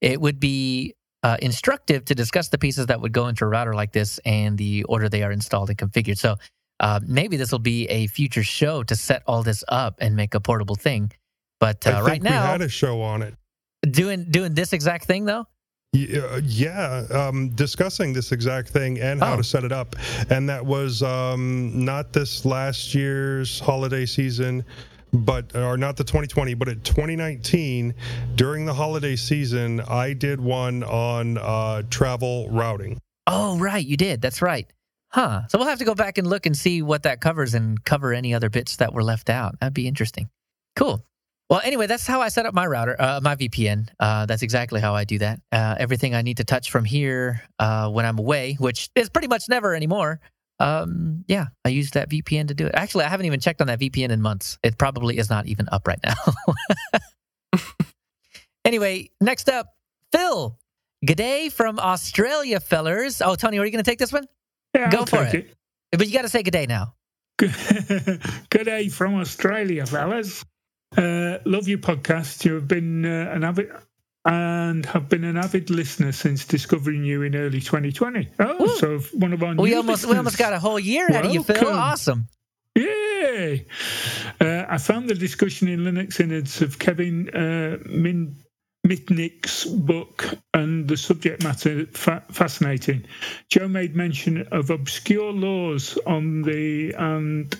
It would be uh, instructive to discuss the pieces that would go into a router like this and the order they are installed and configured. So uh, maybe this will be a future show to set all this up and make a portable thing. But uh, right we now, had a show on it. doing doing this exact thing though. Yeah, yeah um, discussing this exact thing and how Oh. to set it up. And that was um, not this last year's holiday season, but or not the 2020, but at 2019 during the holiday season, I did one on uh, travel routing. Oh, right, you did. That's right. Huh. So we'll have to go back and look and see what that covers and cover any other bits that were left out. That'd be interesting. Cool. Well, anyway, that's how I set up my router, uh, my VPN. Uh, that's exactly how I do that. Uh, everything I need to touch from here uh, when I'm away, which is pretty much never anymore. Um, yeah, I used that VPN to do it. Actually, I haven't even checked on that VPN in months. It probably is not even up right now. anyway, next up, Phil. G'day from Australia, fellers. Oh, Tony, are you going to take this one? Yeah, Go I'll for take it. But you got to say g'day now. Good day from Australia, fellas. Uh, love your podcast. You've been uh, an avid and have been an avid listener since discovering you in early 2020. Oh, Ooh. so one of our We almost we almost got a whole year out of you, Phil. Awesome. Yay! Uh, I found the discussion in Linux Innards of Kevin uh, Min- Mitnick's book and the subject matter fa- fascinating. Joe made mention of obscure laws on the and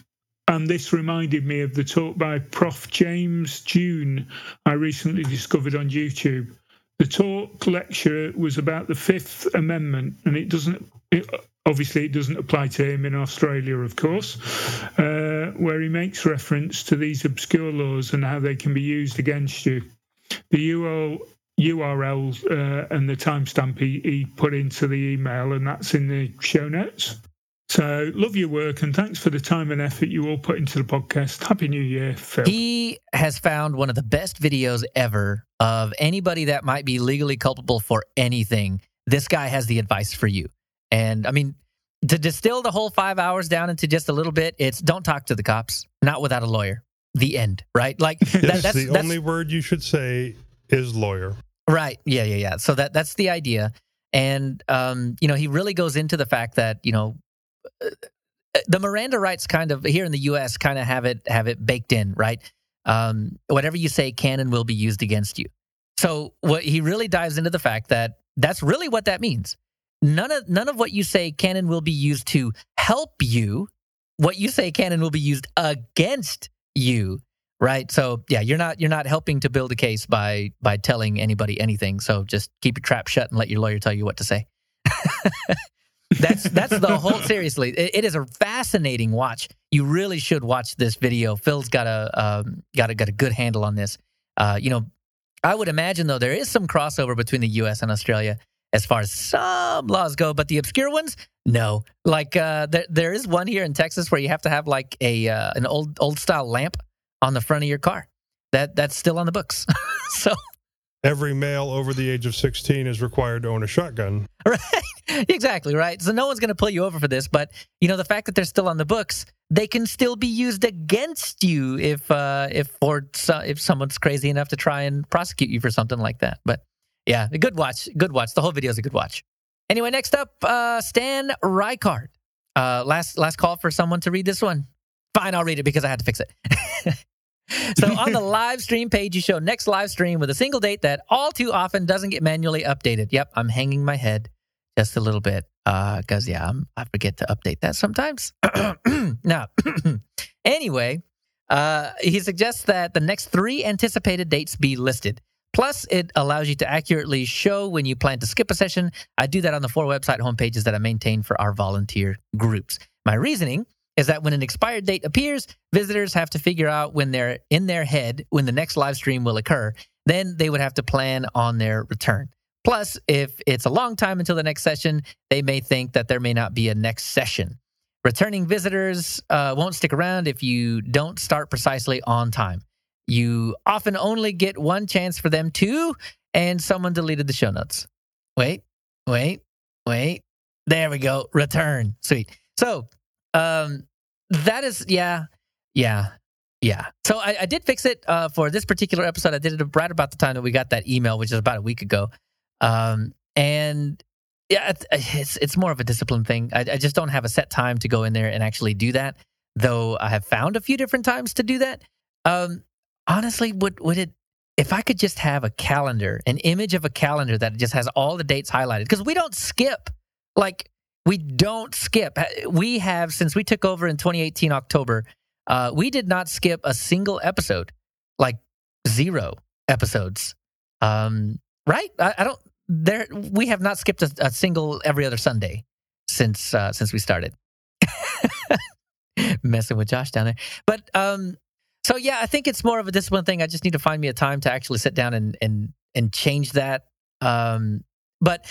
and this reminded me of the talk by Prof. James Duane I recently discovered on YouTube. The talk lecture was about the Fifth Amendment, and it doesn't. It, obviously, it doesn't apply to him in Australia, of course, uh, where he makes reference to these obscure laws and how they can be used against you. The URL, URL uh, and the timestamp he, he put into the email, and that's in the show notes. So, love your work and thanks for the time and effort you all put into the podcast. Happy New Year, Phil. He has found one of the best videos ever of anybody that might be legally culpable for anything. This guy has the advice for you. And I mean, to distill the whole five hours down into just a little bit, it's don't talk to the cops, not without a lawyer. The end, right? Like that, Yes, that's, the that's only word you should say is lawyer. Right. Yeah, yeah, yeah. So that that's the idea. And um, you know, he really goes into the fact that, you know, the Miranda rights kind of here in the US kind of have it have it baked in, right? Um, whatever you say can and will be used against you. So what he really dives into the fact that that's really what that means. None of none of what you say can and will be used to help you. What you say can and will be used against you right so yeah you're not you're not helping to build a case by by telling anybody anything so just keep your trap shut and let your lawyer tell you what to say that's that's the whole seriously it, it is a fascinating watch. You really should watch this video. Phil's got a um, got a got a good handle on this. Uh, you know i would imagine though there is some crossover between the us and australia as far as some laws go but the obscure ones no. Like uh, there, there is one here in texas where you have to have like a uh, an old old style lamp on the front of your car. That that's still on the books. So Every male over the age of 16 is required to own a shotgun. right. Exactly right. So no one's going to pull you over for this but you know the fact that they're still on the books they can still be used against you if uh if or so, if someone's crazy enough to try and prosecute you for something like that. But yeah good watch good watch. The whole video is a good watch. Anyway next up uh stan Rykard. uh last last call for someone to read this one. Fine i'll read it because i had to fix it so on the live stream page, you show next live stream with a single date that all too often doesn't get manually updated. Yep, I'm hanging my head just a little bit because yeah, I'm, I forget to update that sometimes. now, anyway, uh, he suggests that the next three anticipated dates be listed. Plus, it allows you to accurately show when you plan to skip a session. I do that on the four website homepages that I maintain for our volunteer groups. My reasoning is that when an expired date appears, visitors have to figure out when they're in their head when the next live stream will occur. Then they would have to plan on their return. Plus, if it's a long time until the next session, they may think that there may not be a next session. Returning visitors uh, won't stick around if you don't start precisely on time. You often only get one chance for them to, and someone deleted the show notes. Wait, wait, wait. There we go. Return. Sweet. So, um, that is, yeah, yeah, yeah. So I, I did fix it uh, for this particular episode. I did it right about the time that we got that email, which is about a week ago. Um, and yeah, it's it's more of a discipline thing. I, I just don't have a set time to go in there and actually do that. Though I have found a few different times to do that. Um, honestly, would would it? If I could just have a calendar, an image of a calendar that just has all the dates highlighted, because we don't skip. Like we don't skip. We have since we took over in 2018 October. Uh, we did not skip a single episode, like zero episodes. Um, right? I, I don't. There, we have not skipped a, a single every other Sunday since uh, since we started. Messing with Josh down there, but um, so yeah, I think it's more of a discipline thing. I just need to find me a time to actually sit down and and and change that. Um, but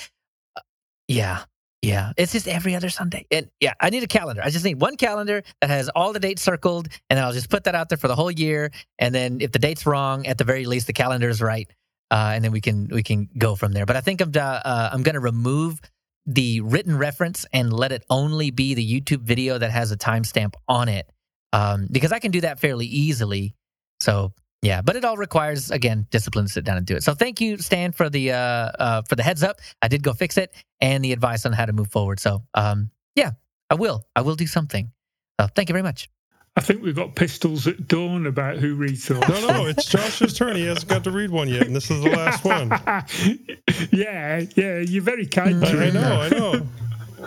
uh, yeah, yeah, it's just every other Sunday. And yeah, I need a calendar. I just need one calendar that has all the dates circled, and I'll just put that out there for the whole year. And then if the date's wrong, at the very least, the calendar is right, uh, and then we can we can go from there. But I think I'm uh, I'm going to remove the written reference and let it only be the YouTube video that has a timestamp on it, um, because I can do that fairly easily. So yeah, but it all requires again discipline to sit down and do it. So thank you, Stan, for the uh, uh, for the heads up. I did go fix it and the advice on how to move forward. So um, yeah, I will. I will do something. So thank you very much. I think we've got pistols at dawn about who reads the last No, no, it's Josh's turn. He hasn't got to read one yet, and this is the last one. yeah, yeah, you're very kind. to I know, I know.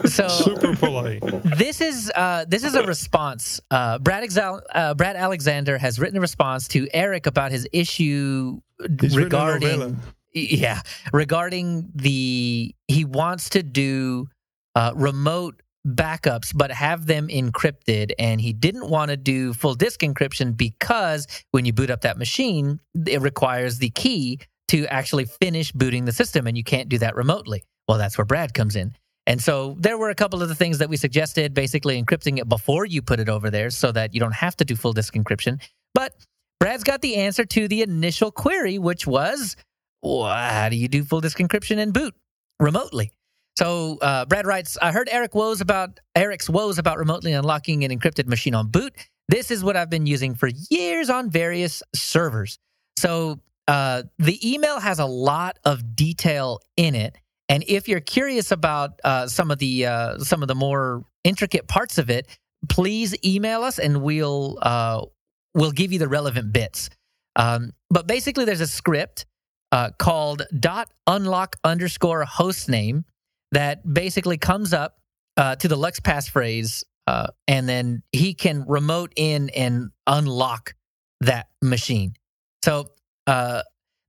So Super polite. this is uh, this is a response. Uh, Brad Exal- uh, Brad Alexander has written a response to Eric about his issue He's regarding yeah regarding the he wants to do uh, remote backups but have them encrypted and he didn't want to do full disk encryption because when you boot up that machine it requires the key to actually finish booting the system and you can't do that remotely well that's where brad comes in and so there were a couple of the things that we suggested basically encrypting it before you put it over there so that you don't have to do full disk encryption but brad's got the answer to the initial query which was well, how do you do full disk encryption and boot remotely? So uh, Brad writes, I heard Eric woes about Eric's woes about remotely unlocking an encrypted machine on boot. This is what I've been using for years on various servers. So uh, the email has a lot of detail in it, and if you're curious about uh, some of the uh, some of the more intricate parts of it, please email us, and we'll uh, we'll give you the relevant bits. Um, but basically, there's a script uh, called dot unlock underscore host name that basically comes up uh, to the LUKS passphrase, uh, and then he can remote in and unlock that machine. So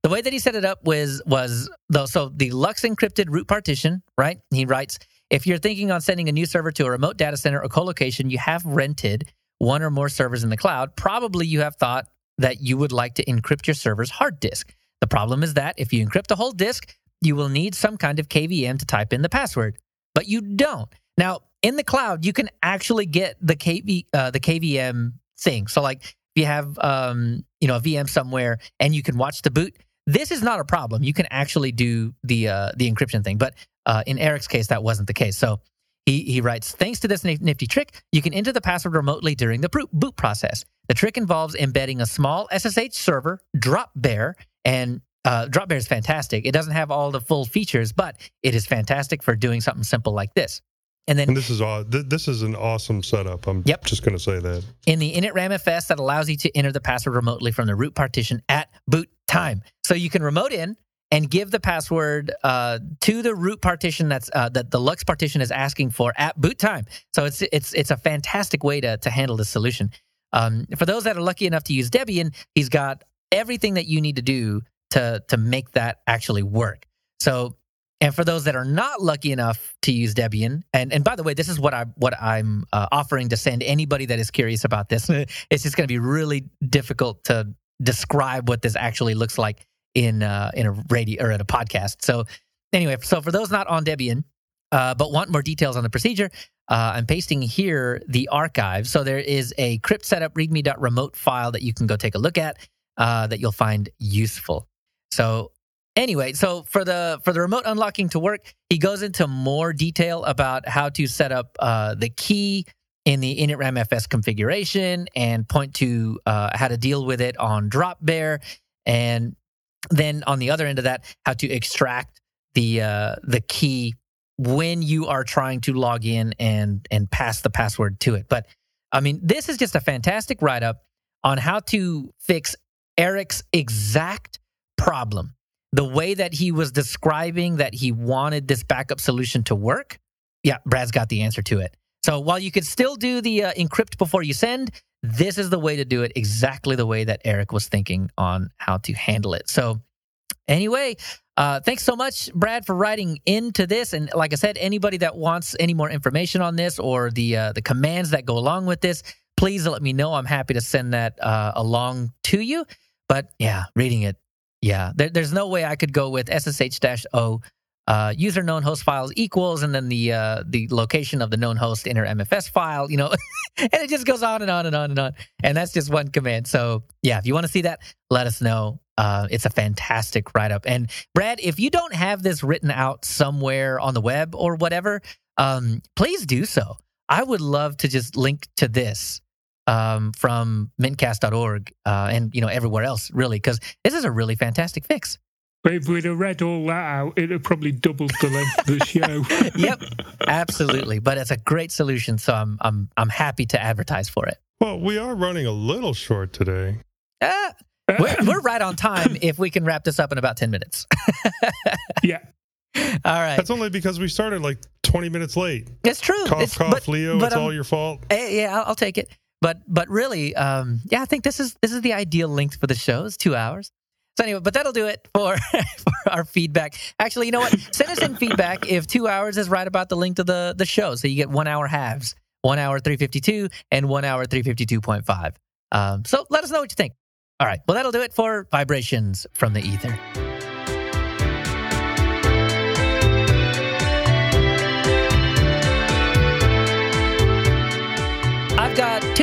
the way that he set it up was was the so the LUKS encrypted root partition, right? He writes, if you're thinking on sending a new server to a remote data center or colocation, you have rented one or more servers in the cloud. Probably you have thought that you would like to encrypt your server's hard disk. The problem is that if you encrypt the whole disk, you will need some kind of KVM to type in the password, but you don't. Now, in the cloud, you can actually get the KV uh, the KVM thing. So, like, if you have um, you know a VM somewhere and you can watch the boot, this is not a problem. You can actually do the uh, the encryption thing. But uh, in Eric's case, that wasn't the case. So he he writes, thanks to this nifty trick, you can enter the password remotely during the boot process. The trick involves embedding a small SSH server, Dropbear, and uh, Dropbear is fantastic. It doesn't have all the full features, but it is fantastic for doing something simple like this. And then and this is this is an awesome setup. I'm Yep. just going to say that. in the initramfs that allows you to enter the password remotely from the root partition at boot time. So you can remote in and give the password uh, to the root partition that's uh, that the LUKS partition is asking for at boot time. So it's it's it's a fantastic way to to handle this solution. Um, for those that are lucky enough to use Debian, he's got everything that you need to do to to make that actually work. So and for those that are not lucky enough to use Debian, and, and by the way, this is what I what I'm uh, offering to send anybody that is curious about this. it's just going to be really difficult to describe what this actually looks like in uh, in a radio or at a podcast. So anyway, so for those not on Debian uh, but want more details on the procedure, uh, I'm pasting here the archive. So there is a cryptsetup readme.remote file that you can go take a look at uh, that you'll find useful. So anyway, so for the for the remote unlocking to work, he goes into more detail about how to set up uh, the key in the initramfs configuration and point to uh, how to deal with it on Dropbear, and then on the other end of that, how to extract the uh, the key when you are trying to log in and and pass the password to it. But I mean, this is just a fantastic write up on how to fix Eric's exact problem. The way that he was describing that he wanted this backup solution to work, yeah, Brad's got the answer to it. So while you could still do the uh, encrypt before you send, this is the way to do it exactly the way that Eric was thinking on how to handle it. So anyway, uh, thanks so much, Brad, for writing into this. And like I said, anybody that wants any more information on this or the uh, the commands that go along with this, please let me know. I'm happy to send that uh, along to you. But yeah, reading it, yeah, there, there's no way I could go with SSH O. Uh, user known host files equals and then the uh, the location of the known host initramfs file, you know, and it just goes on and on and on and on. And that's just one command. So yeah, if you want to see that, let us know. Uh, it's a fantastic write up. And Brad, if you don't have this written out somewhere on the web or whatever, um, please do so. I would love to just link to this um, from mintcast.org uh, and you know everywhere else really because this is a really fantastic fix. But if we'd have read all that out, it'd have probably doubled the length of the show. yep, absolutely. But it's a great solution, so I'm I'm I'm happy to advertise for it. Well, we are running a little short today. Uh, we're, we're right on time if we can wrap this up in about ten minutes. yeah. All right. That's only because we started like 20 minutes late. It's true. Cough, it's, cough, but, Leo. but, it's um, all your fault. eh, yeah, I'll, I'll take it. But but really, um, yeah, I think this is this is the ideal length for the show. It's two hours. So anyway, but that'll do it for, for our feedback. Actually, you know what? Send us in feedback if two hours is right about the length of the the show. So you get one hour halves, one hour three fifty two, and one hour three fifty two point five. Um, so let us know what you think. All right. Well, that'll do it for vibrations from the ether. I've got.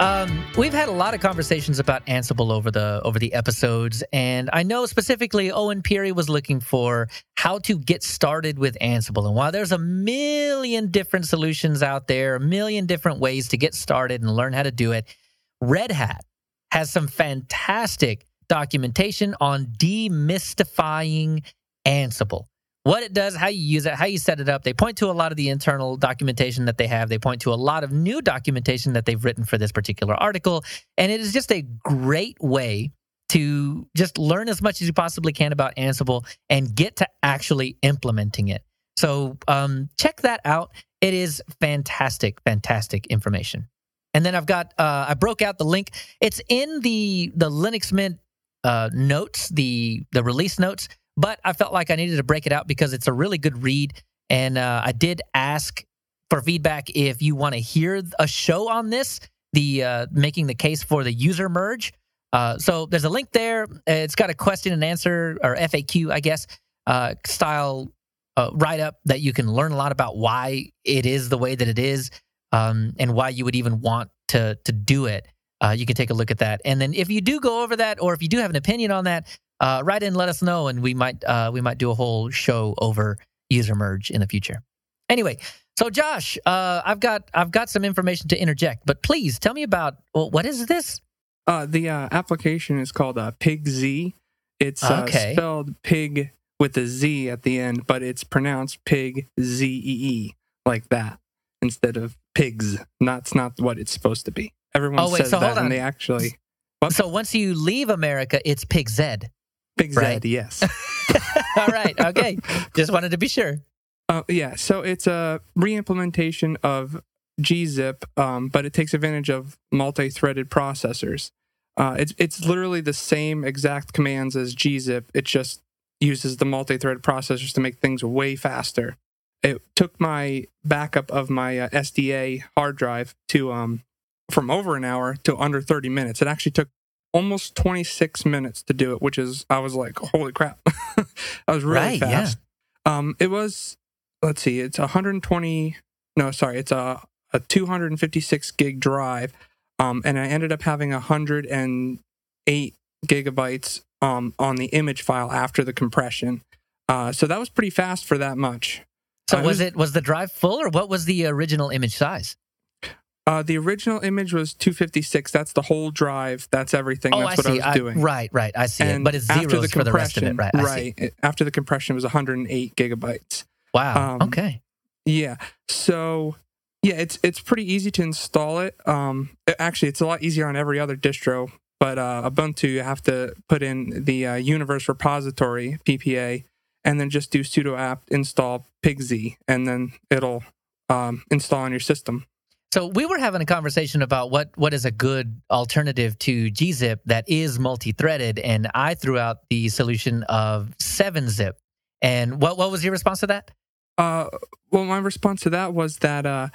Um, we've had a lot of conversations about Ansible over the over the episodes, and I know specifically Owen Peary was looking for how to get started with Ansible. And while there's a million different solutions out there, a million different ways to get started and learn how to do it, Red Hat has some fantastic documentation on demystifying Ansible. What it does, how you use it, how you set it up. They point to a lot of the internal documentation that they have. They point to a lot of new documentation that they've written for this particular article. And it is just a great way to just learn as much as you possibly can about Ansible and get to actually implementing it. So um, check that out. It is fantastic, fantastic information. And then I've got uh, I broke out the link. It's in the the Linux Mint uh, notes, the the release notes. But I felt like I needed to break it out because it's a really good read. And uh, I did ask for feedback if you want to hear a show on this, the uh, making the case for the user merge. Uh, so there's a link there. It's got a question and answer or FAQ, I guess, uh, style uh, write up that you can learn a lot about why it is the way that it is um, and why you would even want to to do it. Uh, you can take a look at that. And then if you do go over that, or if you do have an opinion on that, uh, write in, let us know, and we might uh, we might do a whole show over user merge in the future. Anyway, so Josh, uh, I've got I've got some information to interject, but please tell me about well, what is this? Uh, the uh, application is called uh, Z. It's uh, Okay. spelled pig with a Z at the end, but it's pronounced pig Z E E like that instead of pigs. That's not what it's supposed to be. Everyone Oh, wait, says so that, and they actually What? So once you leave America, it's Pig Zed. Big Right. Z, yes. All right, okay. Just wanted to be sure. Uh, yeah, so it's a re-implementation of gzip, um, but it takes advantage of multi-threaded processors. Uh, it's it's literally the same exact commands as gzip. It just uses the multi-threaded processors to make things way faster. It took my backup of my uh, SDA hard drive to um from over an hour to under 30 minutes. It actually took almost 26 minutes to do it, which is I was like, holy crap, I was really Right, yeah. fast. Um, it was let's see, it's 120. No, sorry, it's a a 256 gig drive, um, and I ended up having 108 gigabytes um on the image file after the compression. Uh, so that was pretty fast for that much. So Uh, was it was the drive full, or what was the original image size? Uh, the original image was 256. That's the whole drive. That's everything. oh, That's I what see. I was doing. right, right. I see it. But it's after zeros for the rest of it, right? I right. it- After the compression it was 108 gigabytes. Wow. Um, okay. Yeah. So yeah, it's it's pretty easy to install it. Um, actually, it's a lot easier on every other distro. But uh, Ubuntu, you have to put in the uh, Universe Repository (PPA) and then just do sudo apt install pigz, and then it'll um, install on your system. So we were having a conversation about what what is a good alternative to gzip that is multi-threaded, and I threw out the solution of 7-zip. And what what was your response to that? Uh, well, my response to that was that uh,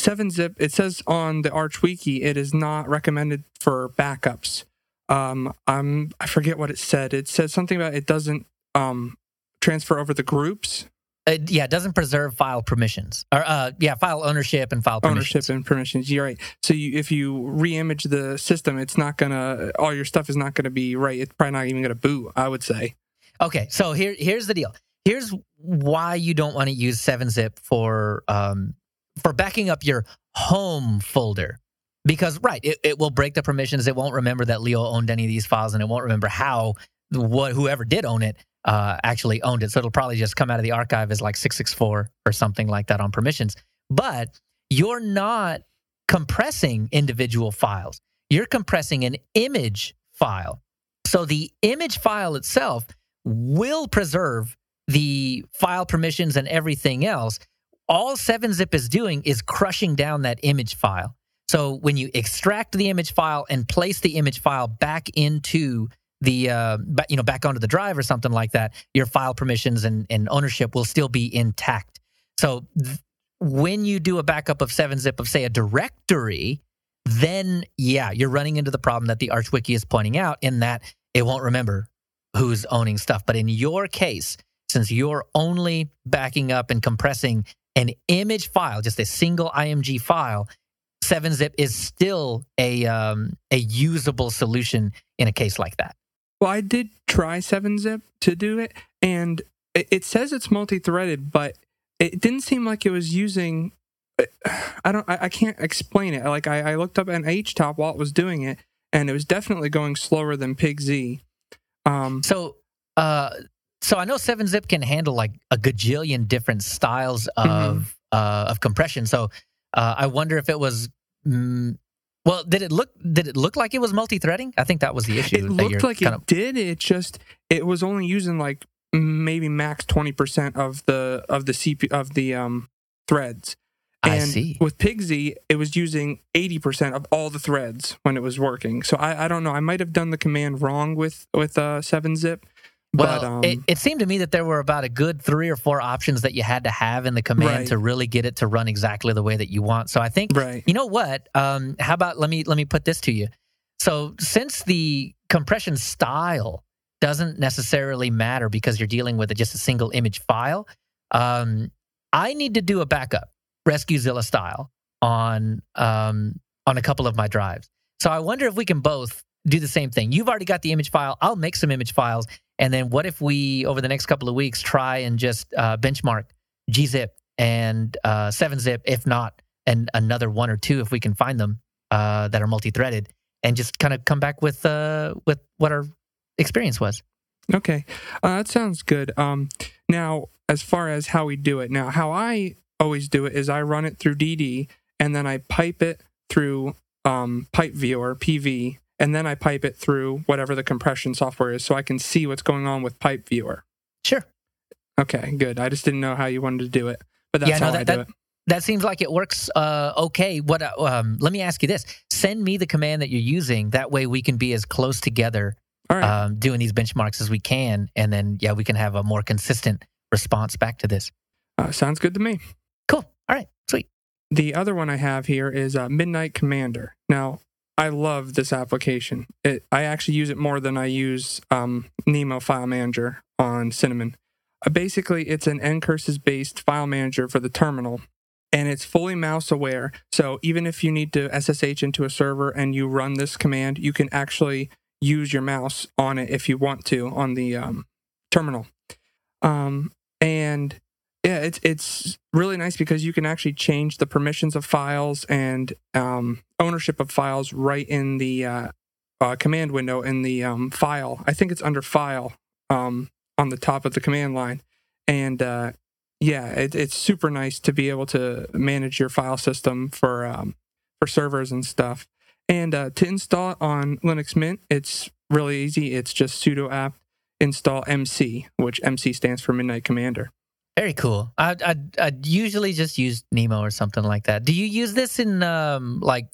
7-zip, it says on the Arch Wiki, it is not recommended for backups. Um, I'm, I forget what it said. It said something about it doesn't um, transfer over the groups, Uh, yeah, it doesn't preserve file permissions, or uh, yeah, file ownership and file permissions. ownership and permissions. You're right. So you, if you re-image the system, it's not gonna, all your stuff is not gonna be right. It's probably not even gonna boot. I would say. Okay, so here here's the deal. Here's why you don't want to use 7-zip for um, for backing up your home folder. Because right, it, it will break the permissions. It won't remember that Leo owned any of these files, and it won't remember how what whoever did own it uh, actually owned it. So it'll probably just come out of the archive as like 664 or something like that on permissions. But you're not compressing individual files. You're compressing an image file. So the image file itself will preserve the file permissions and everything else. All 7-zip is doing is crushing down that image file. So when you extract the image file and place the image file back into the uh, you know back onto the drive or something like that, your file permissions and, and ownership will still be intact. So th- when you do a backup of 7-zip of say a directory, then yeah, you're running into the problem that the ArchWiki is pointing out in that it won't remember who's owning stuff. But in your case, since you're only backing up and compressing an image file, just a single IMG file, 7-zip is still a um, a usable solution in a case like that. Well, I did try 7-zip to do it, and it, says it's multi-threaded, but it didn't seem like it was using. I don't. I, I can't explain it. Like I, I looked up an HTOP while it was doing it, and it was definitely going slower than PigZ. Um, So, uh, so I know Seven Zip can handle like a gajillion different styles of uh, of compression. So, uh, I wonder if it was. Mm, well, did it look? Did it look like it was multi-threading? I think that was the issue. it looked like kind it did. It just it was only using like maybe max twenty percent of the of the CP of the um threads. I And see. with PigZ, it was using 80% of all the threads when it was working. So I, I don't know. I might have done the command wrong with with uh, 7-zip. Well, but um, it, it seemed to me that there were about a good three or four options that you had to have in the command Right. to really get it to run exactly the way that you want. So I think right. you know what? Um, how about let me let me put this to you. So since the compression style doesn't necessarily matter because you're dealing with just a single image file, um, I need to do a backup, RescueZilla style, on um, on a couple of my drives. So I wonder if we can both do the same thing. You've already got the image file. I'll make some image files, and then what if we over the next couple of weeks try and just uh, benchmark gzip and uh, 7zip, if not, and another one or two if we can find them uh, that are multi-threaded, and just kind of come back with uh, with what our experience was. Okay, uh, that sounds good. Um, now, as far as how we do it, now how I always do it is I run it through DD and then I pipe it through um, Pipe Viewer PV, and then I pipe it through whatever the compression software is, so I can see what's going on with Pipe Viewer. Sure. Okay, good. I just didn't know how you wanted to do it, but that's Yeah, no, how that- I do that- it. That seems like it works uh, okay. What? uh, Um, let me ask you this: Send me the command that you're using. That way, we can be as close together right. um, doing these benchmarks as we can, and then yeah, we can have a more consistent response back to this. Uh, sounds good to me. Cool. All right. Sweet. The other one I have here is uh, Midnight Commander. Now, I love this application. It, I actually use it more than I use um, Nemo File Manager on Cinnamon. Uh, basically, it's an ncurses based file manager for the terminal, and it's fully mouse aware. So even if you need to SSH into a server and you run this command, you can actually use your mouse on it if you want to on the um, terminal. Um, and yeah, it's it's really nice because you can actually change the permissions of files and um, ownership of files right in the uh, uh, command window in the um, file. I think it's under File um, on the top of the command line, and uh, yeah, it, it's super nice to be able to manage your file system for um, for servers and stuff. And uh, to install it on Linux Mint, it's really easy. It's just sudo apt install MC, which MC stands for Midnight Commander. Very cool. I I I usually just use Nemo or something like that. Do you use this in um like?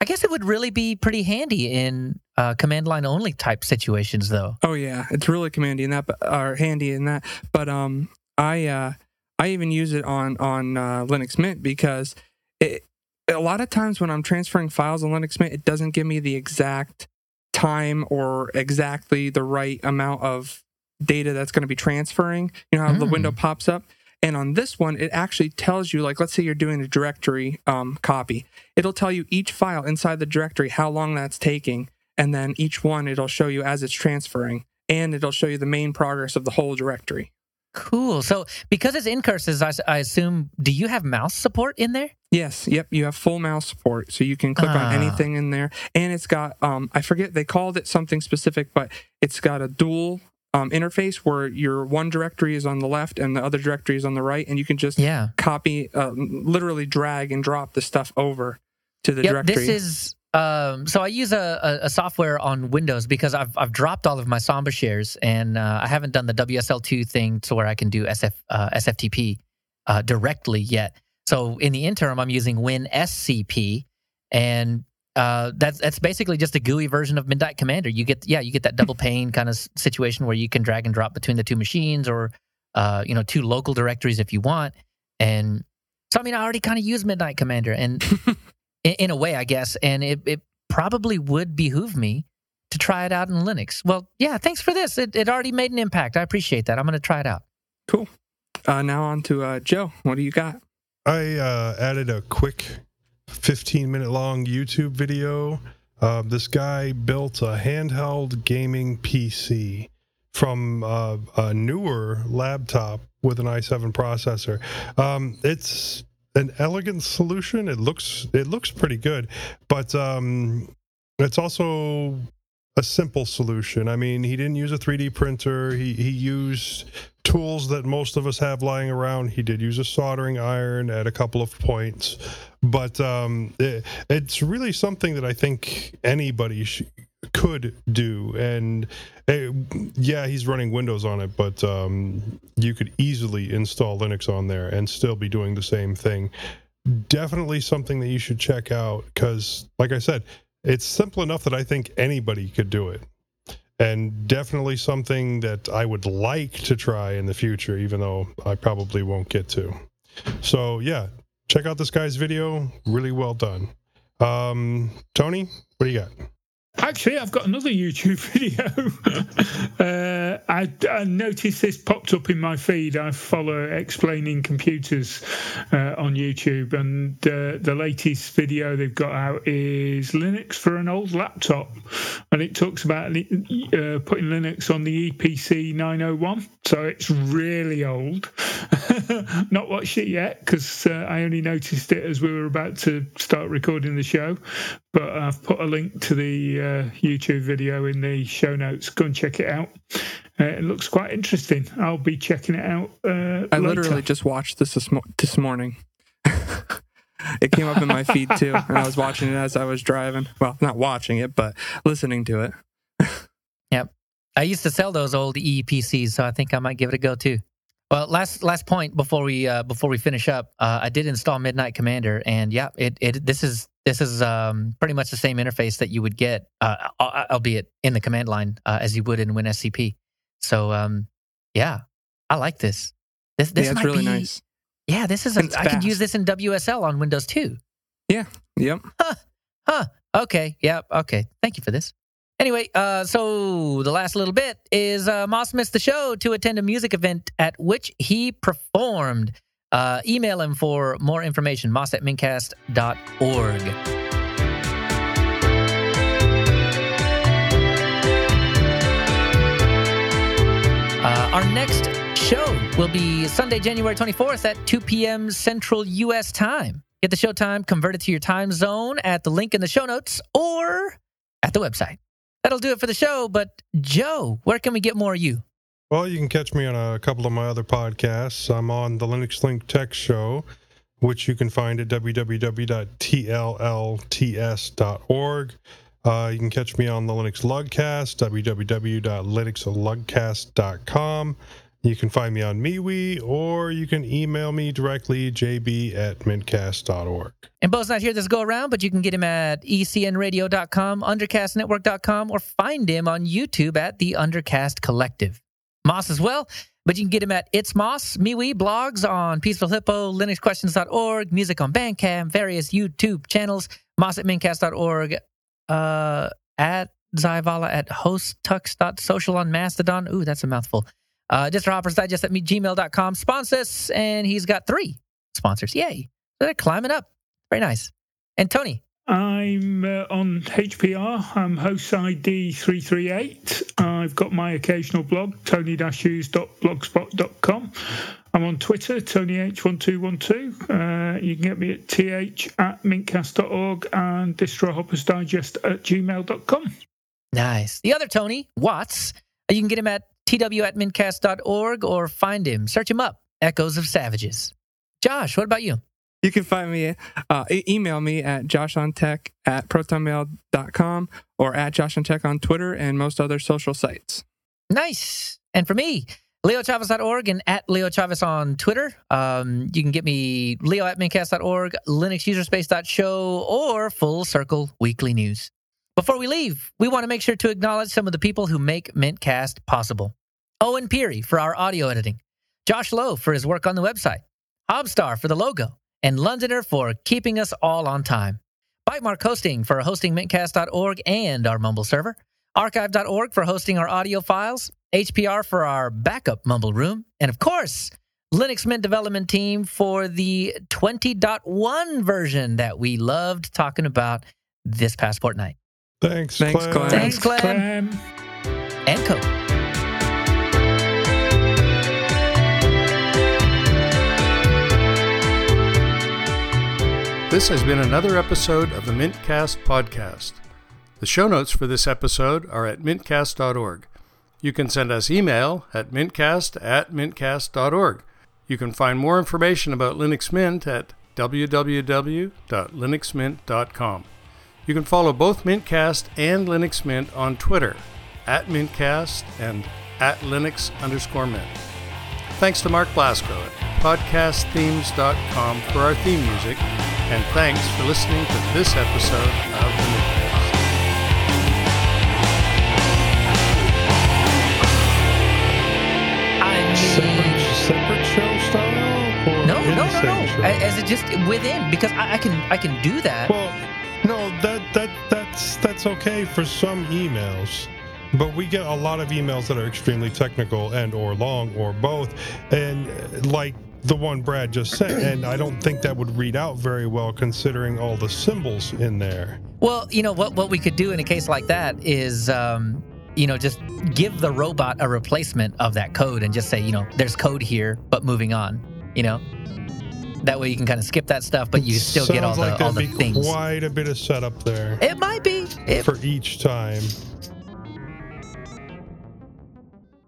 I guess it would really be pretty handy in uh, command line only type situations, though. Oh yeah, it's really commandy in that, or handy in that. But um, I uh, I even use it on on uh, Linux Mint because it a lot of times when I'm transferring files on Linux Mint, it doesn't give me the exact time or exactly the right amount of data that's going to be transferring. You know how the Mm. window pops up. And on this one, it actually tells you, like, let's say you're doing a directory um, copy. It'll tell you each file inside the directory, how long that's taking. And then each one, it'll show you as it's transferring. And it'll show you the main progress of the whole directory. Cool. So because it's ncurses, I assume. Do you have mouse support in there? Yes, yep, you have full mouse support. So you can click Ah. on anything in there. And it's got, um, I forget, they called it something specific, but it's got a dual um, interface where your one directory is on the left and the other directory is on the right. And you can just Yeah. copy, uh, literally drag and drop the stuff over to the Yep. directory. This is. Um, so I use a, a, a software on Windows because I've I've dropped all of my Samba shares and uh, I haven't done the WSL2 thing to where I can do SF uh, SFTP uh, directly yet. So in the interim, I'm using WinSCP, and uh, that's that's basically just a GUI version of Midnight Commander. You get yeah, you get that double pane kind of situation where you can drag and drop between the two machines or uh, you know two local directories if you want. And so I mean, I already kind of use Midnight Commander, and in, in a way, I guess, and it, it probably would behoove me to try it out in Linux. Well, yeah, thanks for this. It, it already made an impact. I appreciate that. I'm going to try it out. cool. Uh, now on to uh, Joe. What do you got? I uh, added a quick 15 minute long YouTube video. Uh, this guy built a handheld gaming PC from uh, a newer laptop with an i7 processor. Um, it's an elegant solution. It looks it looks pretty good, but um, it's also a simple solution. I mean, he didn't use a 3D printer. He he used tools that most of us have lying around. He did use a soldering iron at a couple of points, but um, it, it's really something that I think anybody sh- could do. And it, yeah, he's running Windows on it, but um, you could easily install Linux on there and still be doing the same thing. Definitely something that you should check out because, like I said, it's simple enough that I think anybody could do it and definitely something that I would like to try in the future, even though I probably won't get to. So, yeah, check out this guy's video. Really well done. Um, Tony, what do you got? Actually, I've got another YouTube video. uh, I, I, noticed this popped up in my feed. I follow explaining computers uh, on YouTube, and uh, the latest video they've got out is Linux for an old laptop, and it talks about uh, putting Linux on the Eee PC 901. So it's really old. Not watched it yet because uh, I only noticed it as we were about to start recording the show. But I've put a link to the uh, YouTube video in the show notes. Go and check it out. Uh, it looks quite interesting. I'll be checking it out. Uh, I literally just watched this this, mo- this morning. it came up in my feed too, and I was watching it as I was driving. Well, not watching it, but listening to it. yep. I used to sell those old Eee PCs, so I think I might give it a go too. Well, last last point before we uh, before we finish up, uh, I did install Midnight Commander, and yeah, it, it this is this is um, pretty much the same interface that you would get, uh, albeit in the command line uh, as you would in WinSCP. So um, yeah, I like this. This this yeah, might really be, nice. Yeah, this is a, I could use this in WSL on Windows too. Yeah. Yep. Huh. Huh. Okay. Yep. Okay. Thank you for this. Anyway, uh, so the last little bit is uh, Moss missed the show to attend a music event at which he performed. Uh, email him for more information, moss at mintcast.org. Uh, our next show will be Sunday, January 24th at 2 p.m. Central U.S. time. Get the show time converted to your time zone at the link in the show notes or at the website. That'll do it for the show. But Joe, where can we get more of you? Well, you can catch me on a couple of my other podcasts. I'm on the Linux Link Tech Show, which you can find at www.tllts.org. Uh, you can catch me on the Linux Lugcast, www.linuxlugcast.com. You can find me on MeWe, or you can email me directly, jb at mintcast.org. And Bo's not here this go around, but you can get him at ecnradio.com, undercastnetwork.com, or find him on YouTube at the Undercast Collective. Moss as well, but you can get him at It's Moss, MeWe, blogs on Peaceful Hippo, LinuxQuestions.org, music on Bandcamp, various YouTube channels, moss at mintcast.org, uh, at Zyvala at hostux.social on Mastodon. Ooh, that's a mouthful. Uh, Distro Hoppers Digest at me, gmail.com. Sponsors, and he's got three sponsors. Yay. They're climbing up. Very nice. And Tony. I'm uh, on HPR. I'm host ID 338. I've got my occasional blog, tony-hughes.blogspot.com. I'm on Twitter, TonyH1212. Uh, you can get me at th at mintcast.org and distrohoppersdigest at gmail.com. Nice. The other Tony, Watts, you can get him at tw at mintcast.org or find him. Search him up. Echoes of Savages. Josh, what about you? You can find me, uh, email me at joshontech at protonmail.com or at joshontech on Twitter and most other social sites. Nice. And for me, leochavez.org and at leochavez on Twitter. Um, you can get me leo at mintcast.org, linuxuserspace.show, or Full Circle Weekly News. Before we leave, we want to make sure to acknowledge some of the people who make Mintcast possible. Owen Peery for our audio editing, Josh Lowe for his work on the website, Hobstar for the logo, and Londoner for keeping us all on time. Bytemark Hosting for hosting mintcast.org and our Mumble server. Archive.org for hosting our audio files. HPR for our backup Mumble room. And of course, Linux Mint development team for the 20.1 version that we loved talking about this past fortnight. Thanks, Thanks, Clem. Clem. Thanks, Clem. Clem. And Coke. This has been another episode of the Mintcast podcast. The show notes for this episode are at mintcast.org. You can send us email at mintcast at mintcast.org. You can find more information about Linux Mint at www.linuxmint.com. You can follow both Mintcast and Linux Mint on Twitter at Mintcast and at Linux underscore Mint. Thanks to Mark Blasco at podcastthemes.com for our theme music, and thanks for listening to this episode of the Mintcast. I Separate, separate show style? Or no, no, no, no. show? As it just within, because I, I can, I can do that. Well, no, that that that's that's okay for some emails. But we get a lot of emails that are extremely technical and or long or both. And uh, like the one Brad just sent, and I don't think that would read out very well considering all the symbols in there. Well, you know what what we could do in a case like that is um, you know, just give the robot a replacement of that code and just say, you know, there's code here, but moving on, you know. That way you can kind of skip that stuff, but you still get all sounds the like all the be things. Quite a bit of setup there It might be. It, for each time.